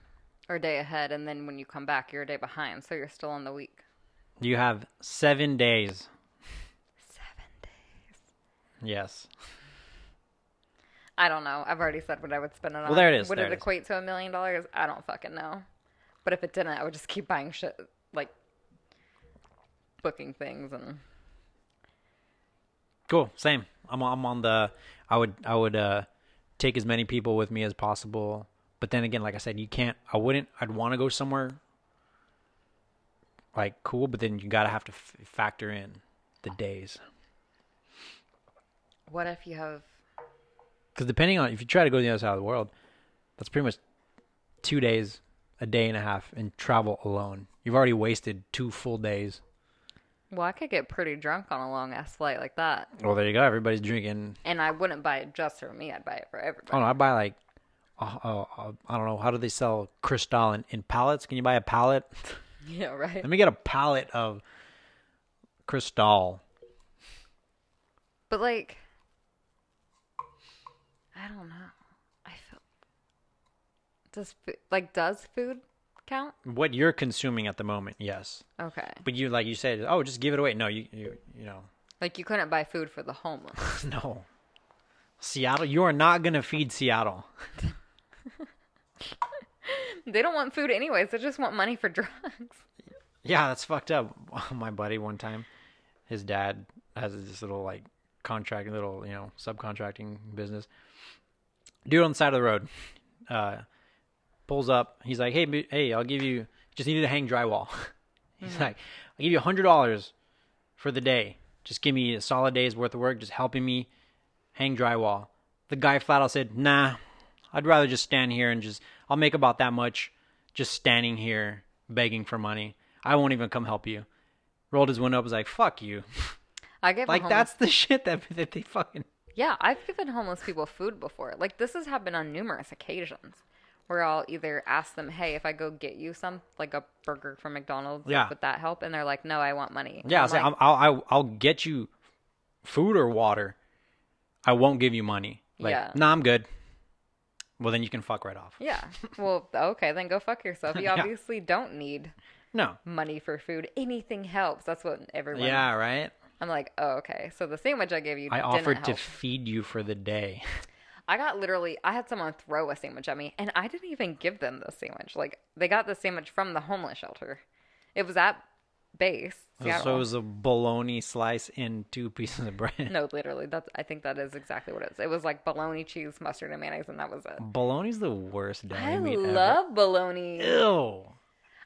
or a day ahead, and then when you come back, you're a day behind, so you're still on the week? You have seven days. [LAUGHS] Seven days. Yes. I don't know. I've already said what I would spend it on. Well, there it is, Would there it it is. equate to a million dollars? I don't fucking know. But if it didn't, I would just keep buying shit, like booking things and. Cool. Same. I'm I'm on the. I would I would uh take as many people with me as possible. But then again, like I said, you can't. I wouldn't. I'd want to go somewhere like cool, but then you gotta have to f- factor in the days. What if you have? Because depending on if you try to go to the other side of the world, that's pretty much two days, a day and a half, in travel alone. You've already wasted two full days. Well, I could get pretty drunk on a long ass flight like that, Well, there you go. Everybody's drinking. and I wouldn't buy it just for me. I'd buy it for everybody. Oh no, I buy like, uh, uh, uh, I don't know. How do they sell Cristal in, in pallets? Can you buy a pallet? [LAUGHS] Yeah, right. Let me get a pallet of Cristal. But like, I don't know. I feel. Does food like does food count? What you're consuming at the moment, yes. Okay. But you like you said, oh, just give it away. No, you you you know, Like you couldn't buy food for the homeless. [LAUGHS] no. Seattle, you are not gonna feed Seattle. [LAUGHS] they don't want food anyways. They just want money for drugs. Yeah, that's fucked up. [LAUGHS] My buddy one time, his dad has this little like contract, little you know subcontracting business. Dude on the side of the road, uh, pulls up. He's like, "Hey, hey, I'll give you. Just needed to hang drywall." [LAUGHS] He's like, "I'll give you a hundred dollars for the day. Just give me a solid day's worth of work, just helping me hang drywall." The guy flat out said, "Nah, I'd rather just stand here and just. I'll make about that much, just standing here begging for money. I won't even come help you." Rolled his window up, was like, "Fuck you." I give [LAUGHS] like that's the shit that that they fucking. Yeah, I've given homeless people food before. Like this has happened on numerous occasions, where I'll either ask them, "Hey, if I go get you some, like a burger from McDonald's, like, Yeah. would that help?" And they're like, "No, I want money." Yeah, I'll, say, like, I'll, I'll I'll get you food or water. I won't give you money. Like, Yeah. nah, I'm good. Well, then you can fuck right off. yeah. Well, okay, then go fuck yourself. You [LAUGHS] Yeah. obviously don't need No. money for food. Anything helps. That's what everyone. Yeah, right. I'm like, oh, okay. So the sandwich I gave you I didn't offered to feed you for the day. I got literally, I had someone throw a sandwich at me, and I didn't even give them the sandwich. Like they got the sandwich from the homeless shelter. It was at base. so it was a bologna slice in two pieces of bread. no, literally, that's. I think that is exactly what it is. It was like bologna, cheese, mustard, and mayonnaise, and that was it. Bologna's the worst deli I meat ever. love bologna. Ew.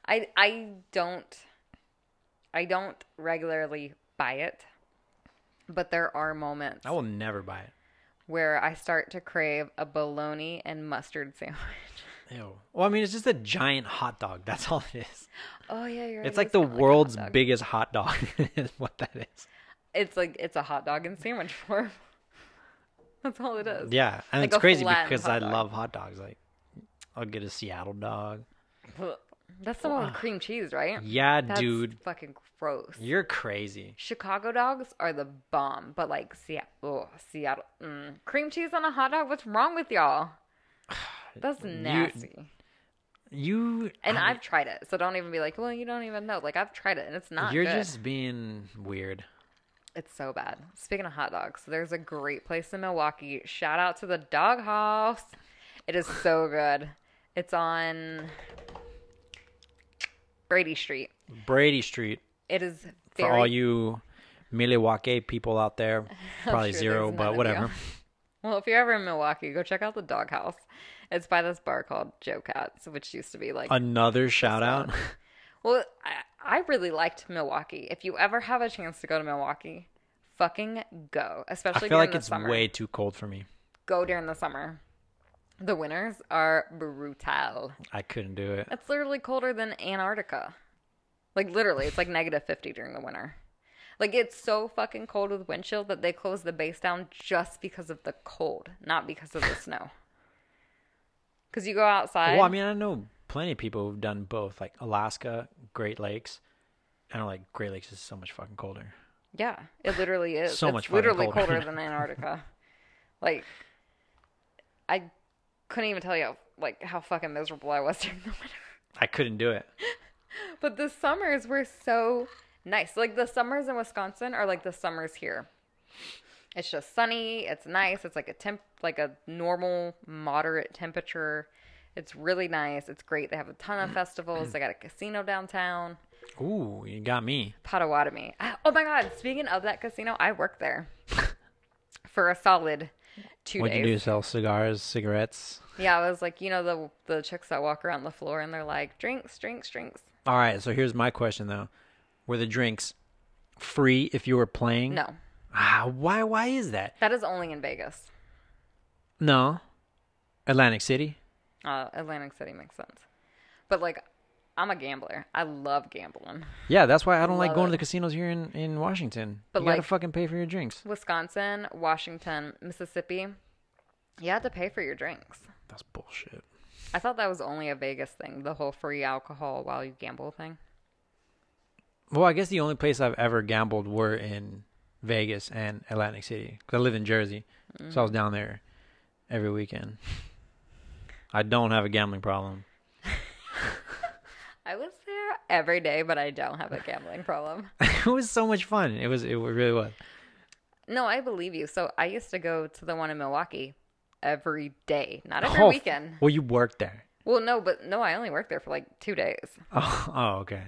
I I don't I don't regularly buy it, but there are moments I will never buy it. where I start to crave a bologna and mustard sandwich. [LAUGHS] Ew. Well, I mean, it's just a giant hot dog. That's all it is. Oh yeah, you're right. It's like the kinda a hot world's dog. biggest hot dog. [LAUGHS] is what that is. It's like it's a hot dog in sandwich form. [LAUGHS] That's all it is. Yeah, and Like it's a crazy flattened because hot I dog. love hot dogs. Like, I'll get a Seattle dog. Ugh. That's the one with cream cheese, right? Yeah, That's dude. fucking gross. You're crazy. Chicago dogs are the bomb, but like Seattle, oh, Seattle, mm. cream cheese on a hot dog. What's wrong with y'all? [SIGHS] That's nasty. You and I- I've tried it, so don't even be like, well, you don't even know. Like I've tried it, and it's not. You're good. just being weird. It's so bad. Speaking of hot dogs, there's a great place in Milwaukee. Shout out to the Dog House. It is so good. It's on Brady Street. Brady Street. It is For all you Milwaukee people out there, [LAUGHS] probably sure zero, but whatever. Well, if you're ever in Milwaukee, go check out the Dog House. It's by this bar called Joe Cats, which used to be like. Another shout out. [LAUGHS] well, I, I really liked Milwaukee. If you ever have a chance to go to Milwaukee, fucking go. Especially I feel like it's summer. way too cold for me. Go during the summer. The winters are brutal. I couldn't do it. It's literally colder than Antarctica. Like literally, it's like negative fifty during the winter. Like it's so fucking cold with wind chill that they close the base down just because of the cold, not because of the [LAUGHS] snow. Because you go outside. Well, I mean, I know plenty of people who've done both, like Alaska, Great Lakes. I know, like Great Lakes is so much fucking colder. yeah, it literally is. So it's much fucking literally colder. colder than Antarctica. [LAUGHS] like, I couldn't even tell you like how fucking miserable I was [LAUGHS] during the winter. I couldn't do it. [LAUGHS] But the summers were so nice. Like the summers in Wisconsin are like the summers here. It's just sunny, it's nice, it's like a temp like a normal moderate temperature. It's really nice. It's great. They have a ton of [CLEARS THROAT] festivals. They got a casino downtown. Ooh, you got me. Potawatomi. [GASPS] Oh my god, speaking of that casino, I worked there [LAUGHS] for a solid 2 What'd days. you do? Sell cigars, cigarettes? Yeah, I was like, you know the the chicks that walk around the floor and they're like, "Drinks, drinks, drinks." All right, so here's my question though: Were the drinks free if you were playing? No. Ah, why? Why is that? That is only in Vegas. No. Atlantic City. Uh, Atlantic City makes sense. But like, I'm a gambler. I love gambling. Yeah, that's why I don't like Love going to it. the casinos here in, in Washington. But, you gotta like- fucking pay for your drinks. Wisconsin, Washington, Mississippi, you had to pay for your drinks. That's bullshit. I thought that was only a Vegas thing, the whole free alcohol while you gamble thing. Well, I guess the only place I've ever gambled were in Vegas and Atlantic City. Cause I live in Jersey, so I was mm. down there every weekend. I don't have a gambling problem. I was there every day, but I don't have a gambling problem. [LAUGHS] it was so much fun. It was. It really was. No, I believe you. So I used to go to the one in Milwaukee every day, not every Oh, weekend. Well, you worked there. Well, no, but no, I only worked there for like two days. [LAUGHS] Oh, oh, okay.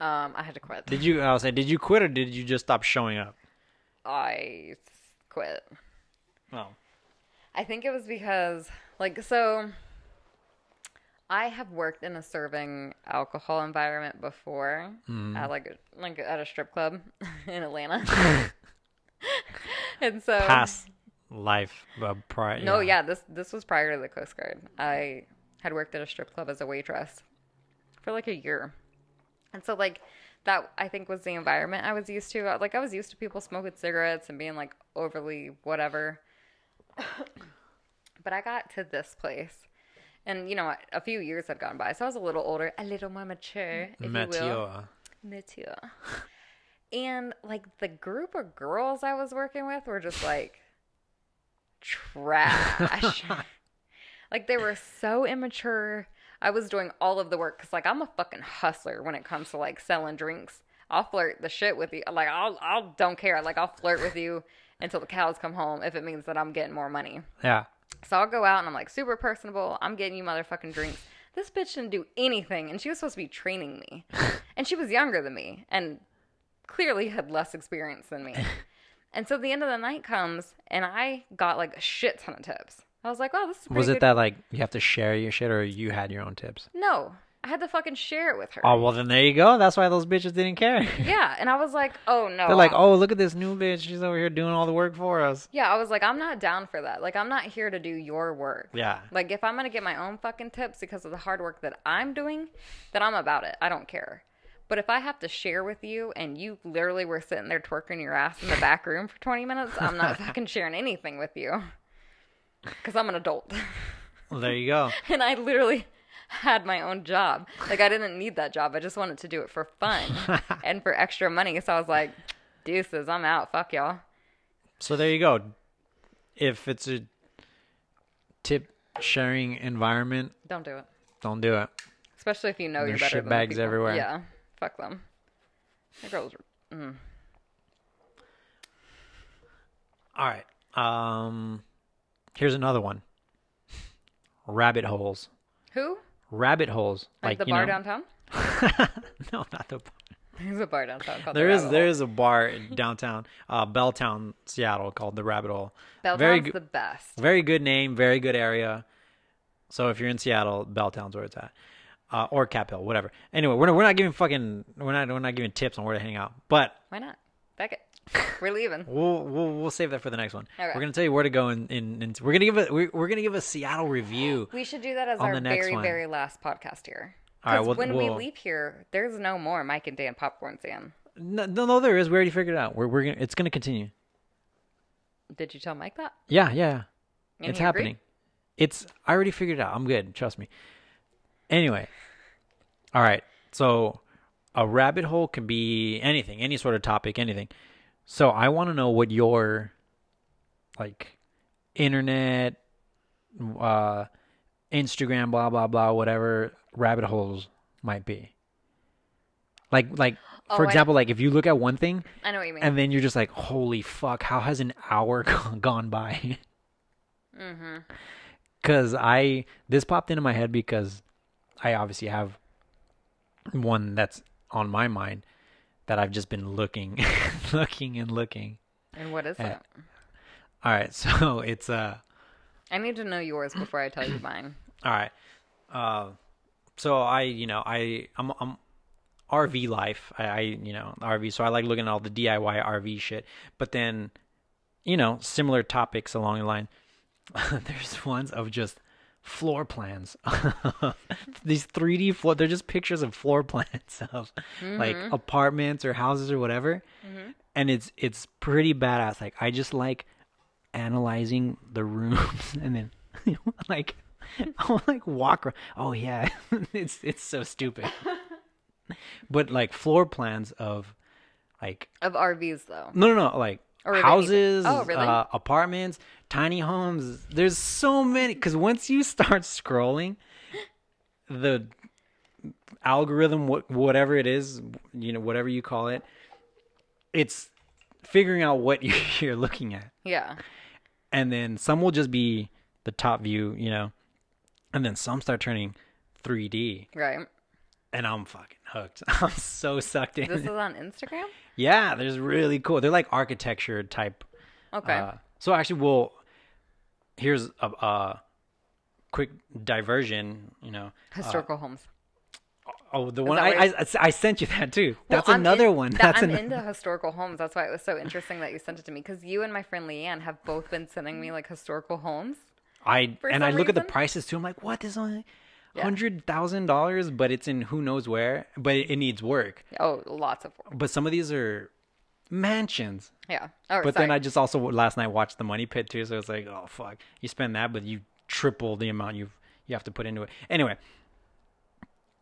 Um, I had to quit. Did you? I was saying, did you quit or did you just stop showing up? I quit. Oh, I think it was because, like, so I have worked in a serving alcohol environment before, at like like at a strip club [LAUGHS] in Atlanta, [LAUGHS] and so past life, uh, prior. no, yeah, this this was prior to the Coast Guard. I had worked at a strip club as a waitress for like a year, and so like that I think was the environment I was used to. Like I was used to people smoking cigarettes and being like overly whatever. [COUGHS] but I got to this place, and you know? A few years had gone by, so I was a little older, a little more mature, if you will Mature. mature. And like the group of girls I was working with were just like trash. [LAUGHS] like they were so immature. I was doing all of the work because like I'm a fucking hustler when it comes to like selling drinks. I'll flirt the shit with you. Like I'll I'll don't care. Like I'll flirt with you until the cows come home if it means that I'm getting more money. Yeah. So I'll go out and I'm like super personable. I'm getting you motherfucking drinks. This bitch didn't do anything, and she was supposed to be training me, [LAUGHS] and she was younger than me, and clearly had less experience than me. [LAUGHS] And so the end of the night comes, and I got like a shit ton of tips. I was like, "Wow, this is Was it good." that like you have to share your shit or you had your own tips? No, I had to fucking share it with her. Oh well, then there you go. That's why those bitches didn't care. [LAUGHS] Yeah, and I was like, "Oh no." They're like, oh look at this new bitch. She's over here doing all the work for us. Yeah, I was like, "I'm not down for that. Like, I'm not here to do your work." Yeah. Like if I'm gonna get my own fucking tips because of the hard work that I'm doing, then I'm about it. I don't care. But if I have to share with you and you literally were sitting there twerking your ass in the back room for 20 minutes, I'm not [LAUGHS] fucking sharing anything with you. Because I'm an adult. Well, there you go. [LAUGHS] and I literally [LAUGHS] had my own job. Like I didn't need that job. I just wanted to do it for fun [LAUGHS] and for extra money. So I was like, deuces, I'm out. Fuck y'all. So there you go. If it's a tip sharing environment, Don't do it. don't do it. Especially if you know you're better shit than bags people. everywhere. Yeah. Fuck them. The girls. Mm. All right. Um here's another one. Rabbit holes. Who? Rabbit holes. Like, Like, the bar know, downtown? [LAUGHS] no, not the bar. There's a bar downtown called There the is there Hole. a bar in [LAUGHS] downtown, uh, Belltown, Seattle, called the Rabbit Hole. Belltown's very good, the best. very good name, very good area. So if you're in Seattle, Belltown's where it's at, uh, or Cap Hill, whatever. Anyway, we're not, we're not giving fucking we're not we're not giving tips on where to hang out, but Why not? It. [LAUGHS] We're leaving. we'll we'll, we'll save that for the next one. Okay. We're gonna tell you where to go in, in, in we're gonna give a we're, we're gonna give a Seattle review. [GASPS] We should do that as our the next very, one. very last podcast here. All right, Because well, when we we'll- leave here, there's no more Mike and Dan popcorn stand. No, no, no, there is. We already figured it out. We're we're gonna it's gonna continue. Did you tell Mike that? Yeah, yeah. And it's he agreed? happening. It's I already figured it out. I'm good. Trust me. Anyway, all right. So a rabbit hole can be anything, any sort of topic, anything. So I want to know what your like internet, uh, Instagram, blah blah blah, whatever rabbit holes might be. Like like Oh, for example, like if you look at one thing I know what you mean. and then you're just like, holy fuck, how has an hour [LAUGHS] gone by? mm-hmm. Because I, this popped into my head because I obviously have one that's on my mind that I've just been looking, [LAUGHS] looking and looking. And what is Yeah. it? All right, [LAUGHS] so it's, uh, I need to know yours before I tell you mine. [COUGHS] all right. Uh, so I, you know, I, I'm, I'm, RV life. I, I, you know, RV. So I like looking at all the DIY RV shit. But then, you know, similar topics along the line. [LAUGHS] There's ones of just floor plans. [LAUGHS] These 3D floor. They're just pictures of floor [LAUGHS] plans of like mm-hmm. apartments or houses or whatever. Mm-hmm. And it's it's pretty badass. Like I just like analyzing the rooms [LAUGHS] and then like I'll like walk around. Oh yeah, it's it's so stupid. but like floor plans of like Of RVs, though. no no no like Or houses. Oh, really? uh, apartments, tiny homes. There's so many because once you [LAUGHS] start scrolling, the algorithm, what whatever it is, you know, whatever you call it, it's figuring out what [LAUGHS] you're looking at Yeah. and then some will just be the top view, you know, and then some start turning 3D, Right. and I'm fucking hooked. [LAUGHS] I'm so sucked in. This is on Instagram? Yeah, there's really cool. They're like architecture type. Okay. Uh, so actually, we'll here's a, a quick diversion. You know, Historical homes. oh, the one I, I I sent you that too. That's Well, another in- one. [LAUGHS] That's I'm an, into historical homes. That's why it was so interesting that you sent it to me because you and my friend Leanne have both been sending me like historical homes. I and I look at the prices too. I'm like, what? This only Yeah. Hundred thousand dollars, but it's in who knows where. But it, it needs work. Oh, lots of. Work. But some of these are mansions. Yeah. Oh, But sorry. then I just also last night watched the Money Pit too, so it's like, oh fuck, you spend that, but you triple the amount you you have to put into it. Anyway,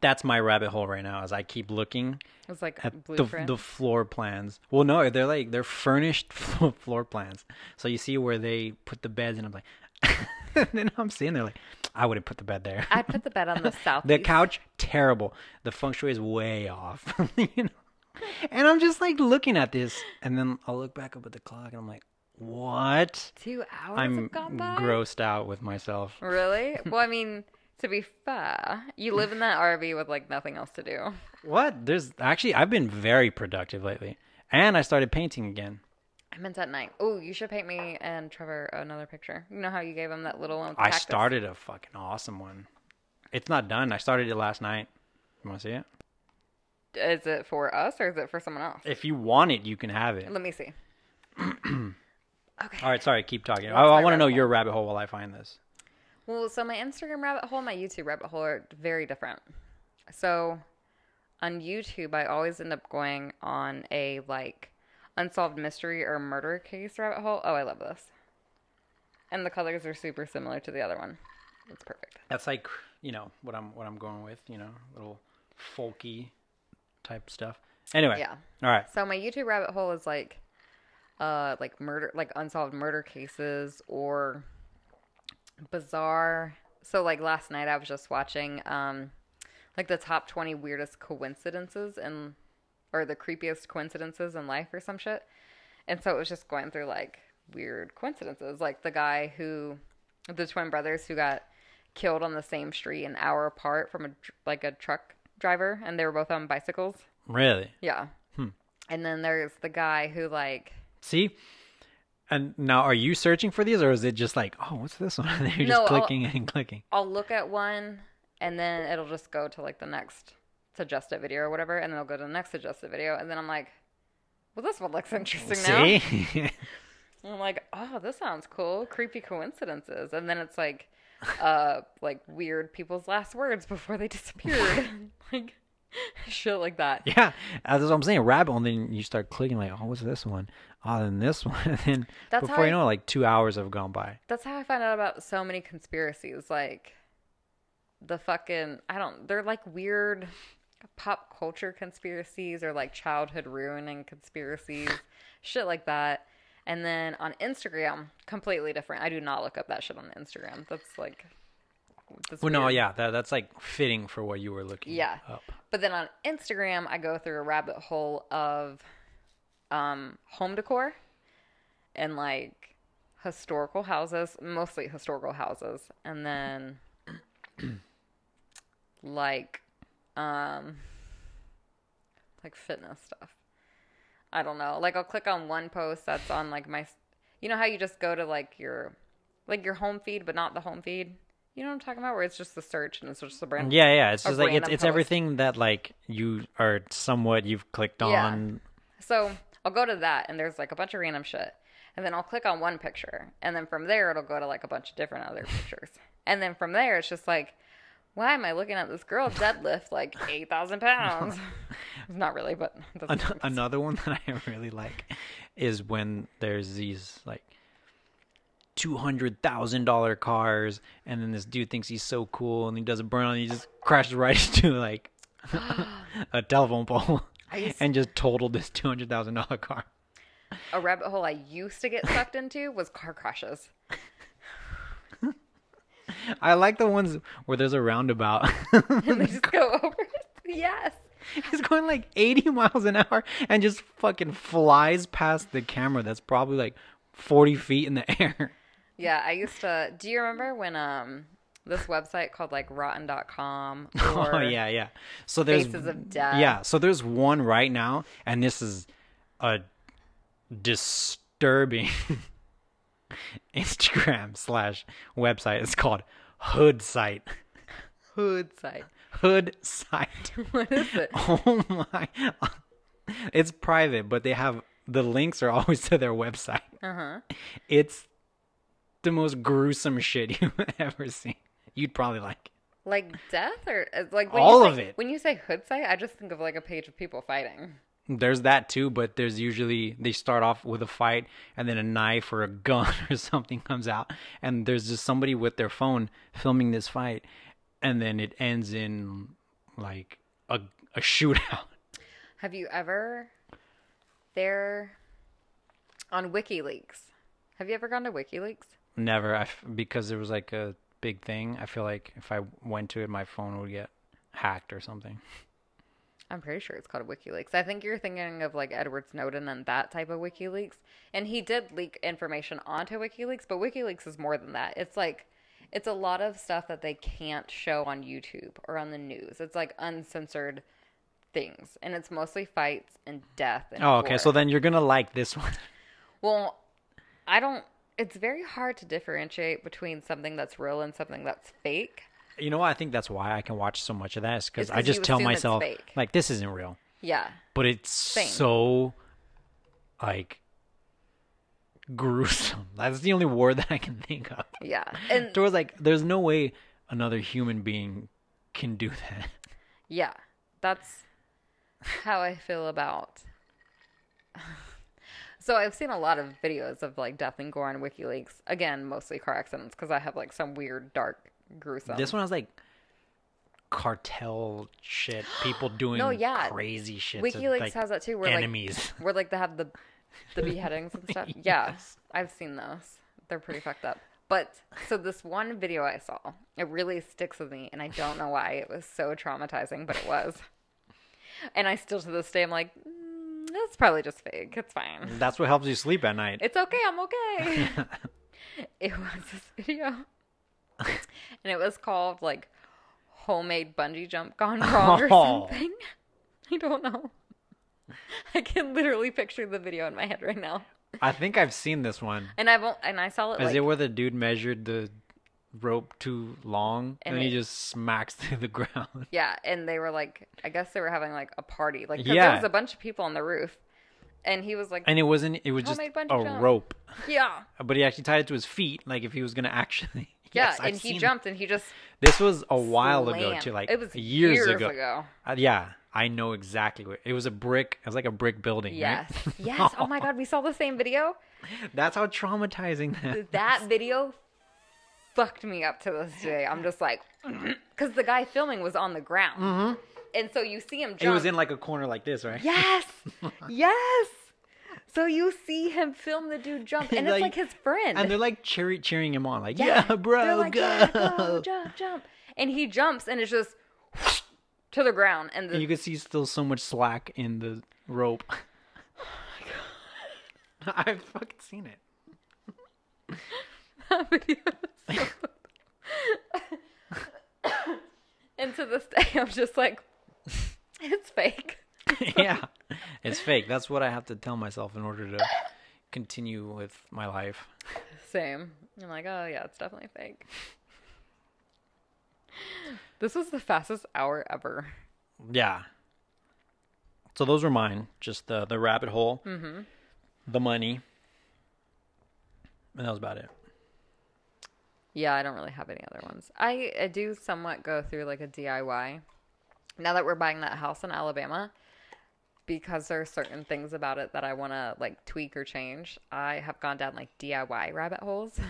that's my rabbit hole right now. As I keep looking it was like at the the floor plans. Well, no, they're like they're furnished [LAUGHS] floor plans. So you see where they put the beds, and I'm like, [LAUGHS] and then I'm sitting there like, I wouldn't put the bed there. I'd put the bed on the south. [LAUGHS] The couch, terrible. The feng shui is way off. [LAUGHS] you know? And I'm just like looking at this, and then I'll look back up at the clock, and I'm like, what? Two hours I'm have gone by. grossed out with myself. Really? [LAUGHS] well, I mean, to be fair, you live in that RV with like nothing else to do. What? There's actually, I've been very productive lately, and I started painting again. I meant at night. Oh, you should paint me and Trevor another picture. You know how you gave him that little one? With the I cactus? started a fucking awesome one. It's not done. I started it last night. You want to see it? Is it for us or is it for someone else? If you want it, you can have it. Let me see. [CLEARS THROAT] okay. All right, sorry, keep talking. I, What's I my want to know rabbit your rabbit hole while I find this. Well, so my Instagram rabbit hole, and my YouTube rabbit hole are very different. So on YouTube, I always end up going on a like unsolved mystery or murder case rabbit hole. Oh, I love this. And the colors are super similar to the other one. It's perfect. That's like you know what I'm what I'm going with. You know, little folky type stuff. Anyway, Yeah. all right. So my YouTube rabbit hole is like, uh, like murder, like unsolved murder cases or bizarre. So like last night I was just watching, um, like the top twenty weirdest coincidences and or the creepiest coincidences in life or some shit. And so it was just going through like weird coincidences, like the guy who, the twin brothers who got killed on the same street an hour apart from a like a truck driver, and they were both on bicycles. Really? Yeah. Hmm. And then there's the guy who like See? And now, are you searching for these, or is it just like, oh, what's this one? [LAUGHS] And you're No, just I'll- clicking and clicking. I'll look at one and then it'll just go to like the next suggested video or whatever, and then I'll go to the next suggested video, and then I'm like, well, this one looks interesting now. See? [LAUGHS] And I'm like, oh, this sounds cool. Creepy coincidences, and then it's like, [LAUGHS] uh, like weird people's last words before they disappeared, [LAUGHS] like shit like that. yeah, that's what I'm saying. Rabbit, and then you start clicking like, oh, what's this one? Oh, then this one, and then That's before how you I- know, it, like two hours have gone by. That's how I found out about so many conspiracies. Like the fucking I don't they're like weird pop culture conspiracies or like childhood ruining conspiracies, shit like that. And then on Instagram, completely different. I do not look up that shit on Instagram. That's like that's Well, no, yeah, that that's like fitting for what you were looking Yeah. up. But then on Instagram, I go through a rabbit hole of um, home decor and like historical houses, mostly historical houses, and then [CLEARS THROAT] like um, like fitness stuff. I don't know. Like I'll click on one post that's on like my, you know how you just go to like your, like your home feed, but not the home feed. You know what I'm talking about? Where it's just the search and it's just the brand. Yeah, yeah. It's just like it's it's post. everything that like you are somewhat you've clicked on. Yeah. on. So I'll go to that, and there's like a bunch of random shit. And then I'll click on one picture, and then from there it'll go to like a bunch of different other pictures. And then from there it's just like, why am I looking at this girl deadlift like [LAUGHS] eight thousand pounds? [LAUGHS] Not really, but that's An- what it is. another one that I really like is when there's these like two hundred thousand dollar cars, and then this dude thinks he's so cool, and he does a burn, and he just crashes right [LAUGHS] into like [GASPS] a telephone pole, used- and just totaled this two hundred thousand dollar car. a rabbit hole I used to get sucked into was car crashes. I like the ones where there's a roundabout. [LAUGHS] And they just go [LAUGHS] over. yes. He's going like 80 miles an hour and just fucking flies past the camera that's probably like 40 feet in the air. Yeah, I used to. Do you remember when um this website called like Rotten.com? [LAUGHS] Or oh yeah, yeah. So there's Faces of Death. Yeah, so there's one right now and this is a disturbing Instagram slash website. It's called Hood Site. Hood site. Hood Site. [LAUGHS] What is it? [LAUGHS] Oh my. It's private, but they have the links are [LAUGHS] always to their website. Uh huh. It's the most gruesome shit you've ever seen. You'd probably like. it. Like death or uh, like when All you of it. When you say hood site, I just think of like a page of people fighting. There's that too, but there's usually they start off with a fight and then a knife or a [LAUGHS] gun or something comes out and there's just somebody with their phone filming this fight and then it ends in like a a shootout. [LAUGHS] Have you ever there on WikiLeaks? Have you ever gone to WikiLeaks? Never, I f- because there was like a big thing. I feel like if I went to it, my phone would get hacked or something. [LAUGHS] I'm pretty sure it's called WikiLeaks. I think you're thinking of like Edward Snowden and that type of WikiLeaks. And he did leak information onto WikiLeaks, but WikiLeaks is more than that. It's like it's a lot of stuff that they can't show on YouTube or on the news. It's like uncensored things, and it's mostly fights and death. And Oh, okay. war. So then you're gonna like this one. [LAUGHS] Well, I don't. It's very hard to differentiate between something that's real and something that's fake. You know what? I think that's why I can watch so much of that. Is because I just tell myself like this isn't real, Yeah. but it's Same. so like gruesome. [LAUGHS] That's the only word that I can think of. Yeah. [LAUGHS] And Towards like, there's no way another human being can do that. yeah, that's how I feel about. [LAUGHS] So I've seen a lot of videos of like death and gore on WikiLeaks. Again, mostly car accidents because I have like some weird, dark, gruesome. This one I was like, cartel shit, people [GASPS] doing No, yeah. crazy shit. to, WikiLeaks like, has that too. Where enemies. like [LAUGHS] where like they have the the beheadings and stuff. [LAUGHS] Yeah, I've seen those. They're pretty fucked up. But so this one video I saw, it really sticks with me, and I don't know why it was so traumatizing, but it was. [LAUGHS] And I still to this day I'm like, mm, that's probably just fake. It's fine. That's what helps you sleep at night. It's okay. I'm okay. it was this video, and it was called like homemade bungee jump gone [LAUGHS] wrong or Oh. something. [LAUGHS] I don't know. [LAUGHS] I can literally picture the video in my head right now, I think I've seen this one. and I've and I saw it Is like it where the dude measured the rope too long and, And he just smacks to the ground? yeah, and they were like, I guess they were having like a party, like Yeah. there was a bunch of people on the roof, and he was like, And it wasn't. It was just a jump. rope, yeah, but he actually tied it to his feet, like if he was gonna actually. Yeah, Yes, I've and he seen- jumped, and he just This was a while ago too, like it was years, years ago. ago. Uh, yeah, I know exactly what it was. A brick. It was like a brick building. Yes, right? [LAUGHS] yes. Oh my god, we saw the same video. That's how traumatizing that. that video fucked me up to this day. I'm just like, [CLEARS THROAT] because the guy filming was on the ground, and so you see him jump. Mm-hmm. It was in like a corner like this, right? yes, [LAUGHS] yes. So you see him film the dude jump, [LAUGHS] and it's Like- like his friend. And they're like cheering, cheering him on, like, "Yeah, bro, They're like, go!" "Yeah, go, jump, jump, and he jumps, and it's just [LAUGHS] to the ground, and the And you can see still so much slack in the rope. [LAUGHS] I've fucking seen it. that video. so- and to this day, I'm just like, it's fake. [LAUGHS] yeah, it's fake. That's what I have to tell myself in order to continue with my life. Same. I'm like, oh yeah, it's definitely fake. This was the fastest hour ever. Yeah. So those were mine. Just the the rabbit hole, mm-hmm. the money, and that was about it. Yeah, I don't really have any other ones. I, I do somewhat go through like a DIY. Now that we're buying that house in Alabama, because there are certain things about it that I want to like tweak or change, I have gone down like DIY rabbit holes.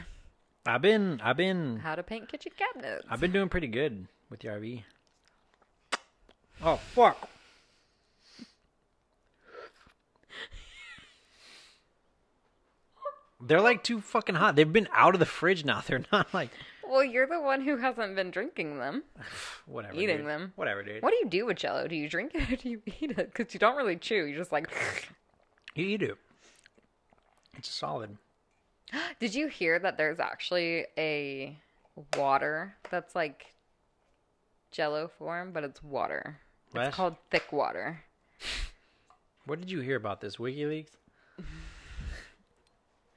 I've been I've been How to paint kitchen cabinets. I've been doing pretty good with the RV. Oh fuck. They're like too fucking hot. They've been out of the fridge now. [LAUGHS] They're not like Well, you're the one who hasn't been drinking them. [SIGHS] whatever. Eating dude. them. Whatever, dude. What do you do with Jello? Do you drink it or do you eat it? Because you don't really chew. You just like. [SIGHS] You eat it. It's a solid. [GASPS] Did you hear that there's actually a water that's like Jello form, but it's water. What? It's called thick water. [SIGHS] What did you hear about this? WikiLeaks? [LAUGHS]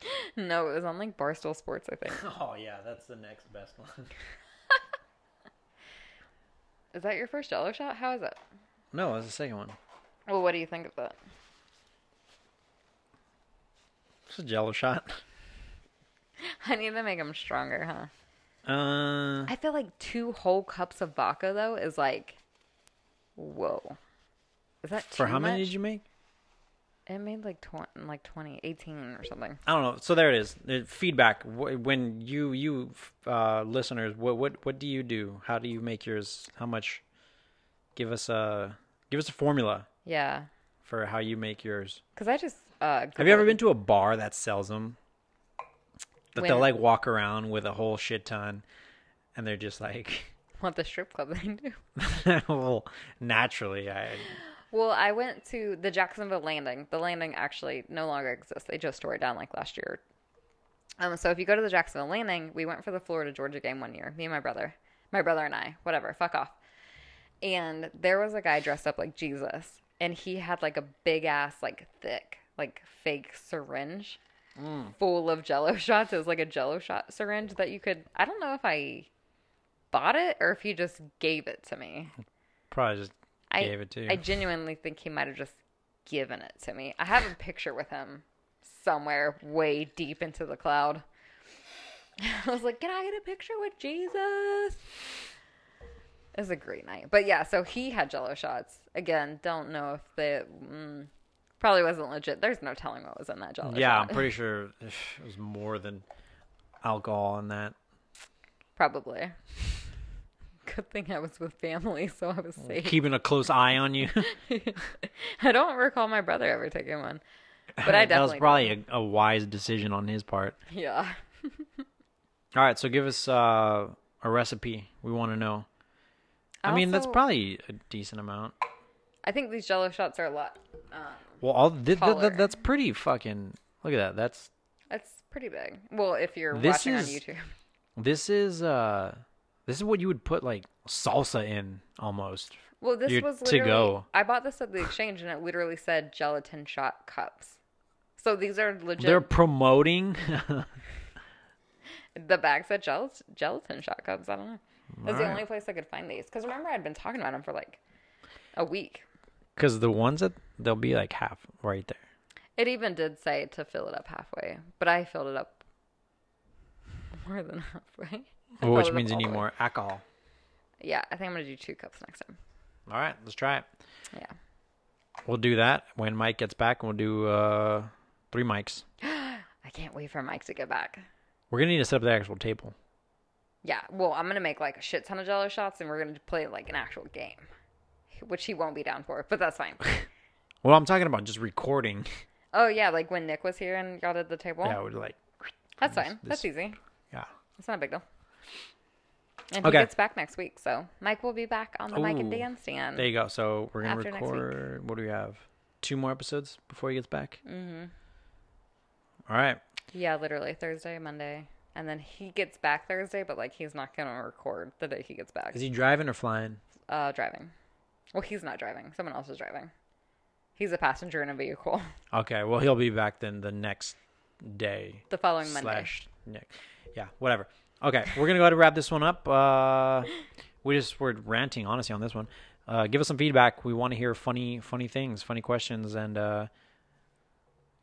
[LAUGHS] No, it was on like Barstool Sports, I think. [LAUGHS] Oh yeah, that's the next best one. [LAUGHS] Is that your first Jello shot? How is it? no, it was the second one. Well, what do you think of that? It's a Jello shot. I need to make them stronger, huh? Uh, I feel like two whole cups of vodka though is like, whoa. Is that for how many did you make? It made like 20, like 20, 18 or something. I don't know. So there it is. The feedback. When you you uh, listeners, what what what do you do? How do you make yours? How much? Give us a give us a formula Yeah, for how you make yours. because I just uh. Have you ever been to a bar that sells them? That they'll like walk around with a whole shit ton, and they're just like, [LAUGHS] what the strip club they do? [LAUGHS] well, naturally, I Well, I went to the Jacksonville Landing. The landing actually no longer exists. They just tore it down like last year. Um, so if you go to the Jacksonville Landing, we went for the Florida Georgia game one year. Me and my brother, my brother and I, whatever, fuck off. And there was a guy dressed up like Jesus, and he had like a big ass, like thick, like fake syringe full of Jello shots. It was like a Jello shot syringe that you could. I don't know if I bought it or if he just gave it to me. probably just I gave it to you. I genuinely think he might have just given it to me. I have a picture with him somewhere way deep into the cloud. [LAUGHS] I was like, "Can I get a picture with Jesus?" It was a great night, but yeah. So he had Jello shots. Again, don't know if they mm, probably wasn't legit. There's no telling what was in that Jello yeah, I'm pretty [LAUGHS] sure [SIGHS] it was more than alcohol in that. probably. Good thing I was with family, so I was safe. Keeping a close eye on you. [LAUGHS] [LAUGHS] I don't recall my brother ever taking one, but I definitely. that was probably a, a wise decision on his part. yeah. [LAUGHS] All right, so give us uh, a recipe. We want to know. I mean, that's probably a decent amount. I think these Jello shots are a lot. Um, Well, all th- th- th- that's pretty fucking. Look at that. That's that's pretty big. Well, if you're This watching is- on YouTube. this is uh this is what you would put like salsa in almost. Well, this You're was to go. I bought this at the exchange, and it literally said gelatin shot cups. So these are legit. They're promoting. [LAUGHS] The bag said gel- gelatin shot cups. I don't know. That's the only place I could find these. Because remember, I'd been talking about them for like a week. Because the ones that they'll be like half right there. It even did say to fill it up halfway, but I filled it up more than [LAUGHS] halfway. I Which means you need more alcohol. Yeah, I think I'm gonna do two cups next time. All right, let's try it. Yeah. We'll do that when Mike gets back. And we'll do uh three mics. [GASPS] I can't wait for Mike to get back. We're gonna need to set up the actual table. Yeah, well, I'm gonna make like a shit ton of Jello shots, and we're gonna play like an actual game, which he won't be down for, but that's fine. [LAUGHS] Well, I'm talking about just recording. oh yeah, like when Nick was here and y'all did the table. Yeah, we're like, that's fine. this- That's easy. yeah. It's not a big deal. And Okay. he gets back next week, so Mike will be back on the Mike and Ooh, Dan stand. There you go. So we're gonna After next week. record. What do we have? Two more episodes before he gets back. Mm-hmm. All right. Yeah, literally Thursday, Monday, and then he gets back Thursday, but like he's not gonna record the day he gets back. Is he driving or flying? Uh, driving. Well, he's not driving. Someone else is driving. He's a passenger in a vehicle. [LAUGHS] Okay. Well, he'll be back then the next day. The following Monday. slash Nick. Yeah, whatever. Okay, we're gonna go ahead and wrap this one up. Uh, we just were ranting honestly on this one. Uh, give us some feedback. We want to hear funny, funny things, funny questions, and uh,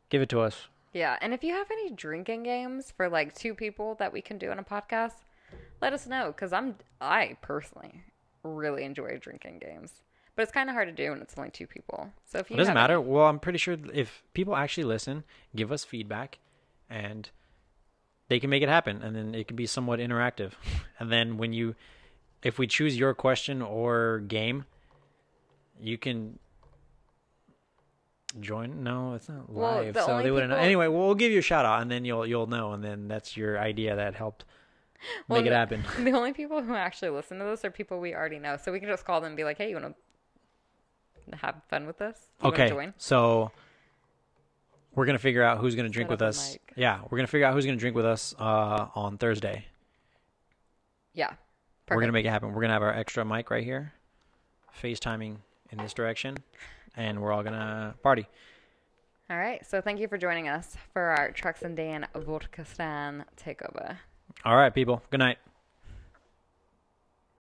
give it to us. Yeah, and if you have any drinking games for like two people that we can do on a podcast, let us know because I'm I personally really enjoy drinking games, but it's kind of hard to do when it's only two people. So if you It doesn't matter. any- Well, I'm pretty sure if people actually listen, give us feedback, and they can make it happen, and then it can be somewhat interactive. And then when you, if we choose your question or game, you can join. No, it's not Well, live, the so they wouldn't. know. people- Anyway, we'll give you a shout out, and then you'll you'll know, and then that's your idea that helped Well, make it the- happen. [LAUGHS] The only people who actually listen to this are people we already know, so we can just call them and be like, "Hey, you want to have fun with this? You Okay, join?" so we're gonna figure out who's gonna drink with us. mic. Yeah, we're gonna figure out who's gonna drink with us uh, on Thursday. Yeah, We're gonna make it happen. We're gonna have our extra mic right here, FaceTiming in this direction, and we're all gonna party. All right, so thank you for joining us for our Trucks and Dan Vodka Stan takeover. All right, people. Good night.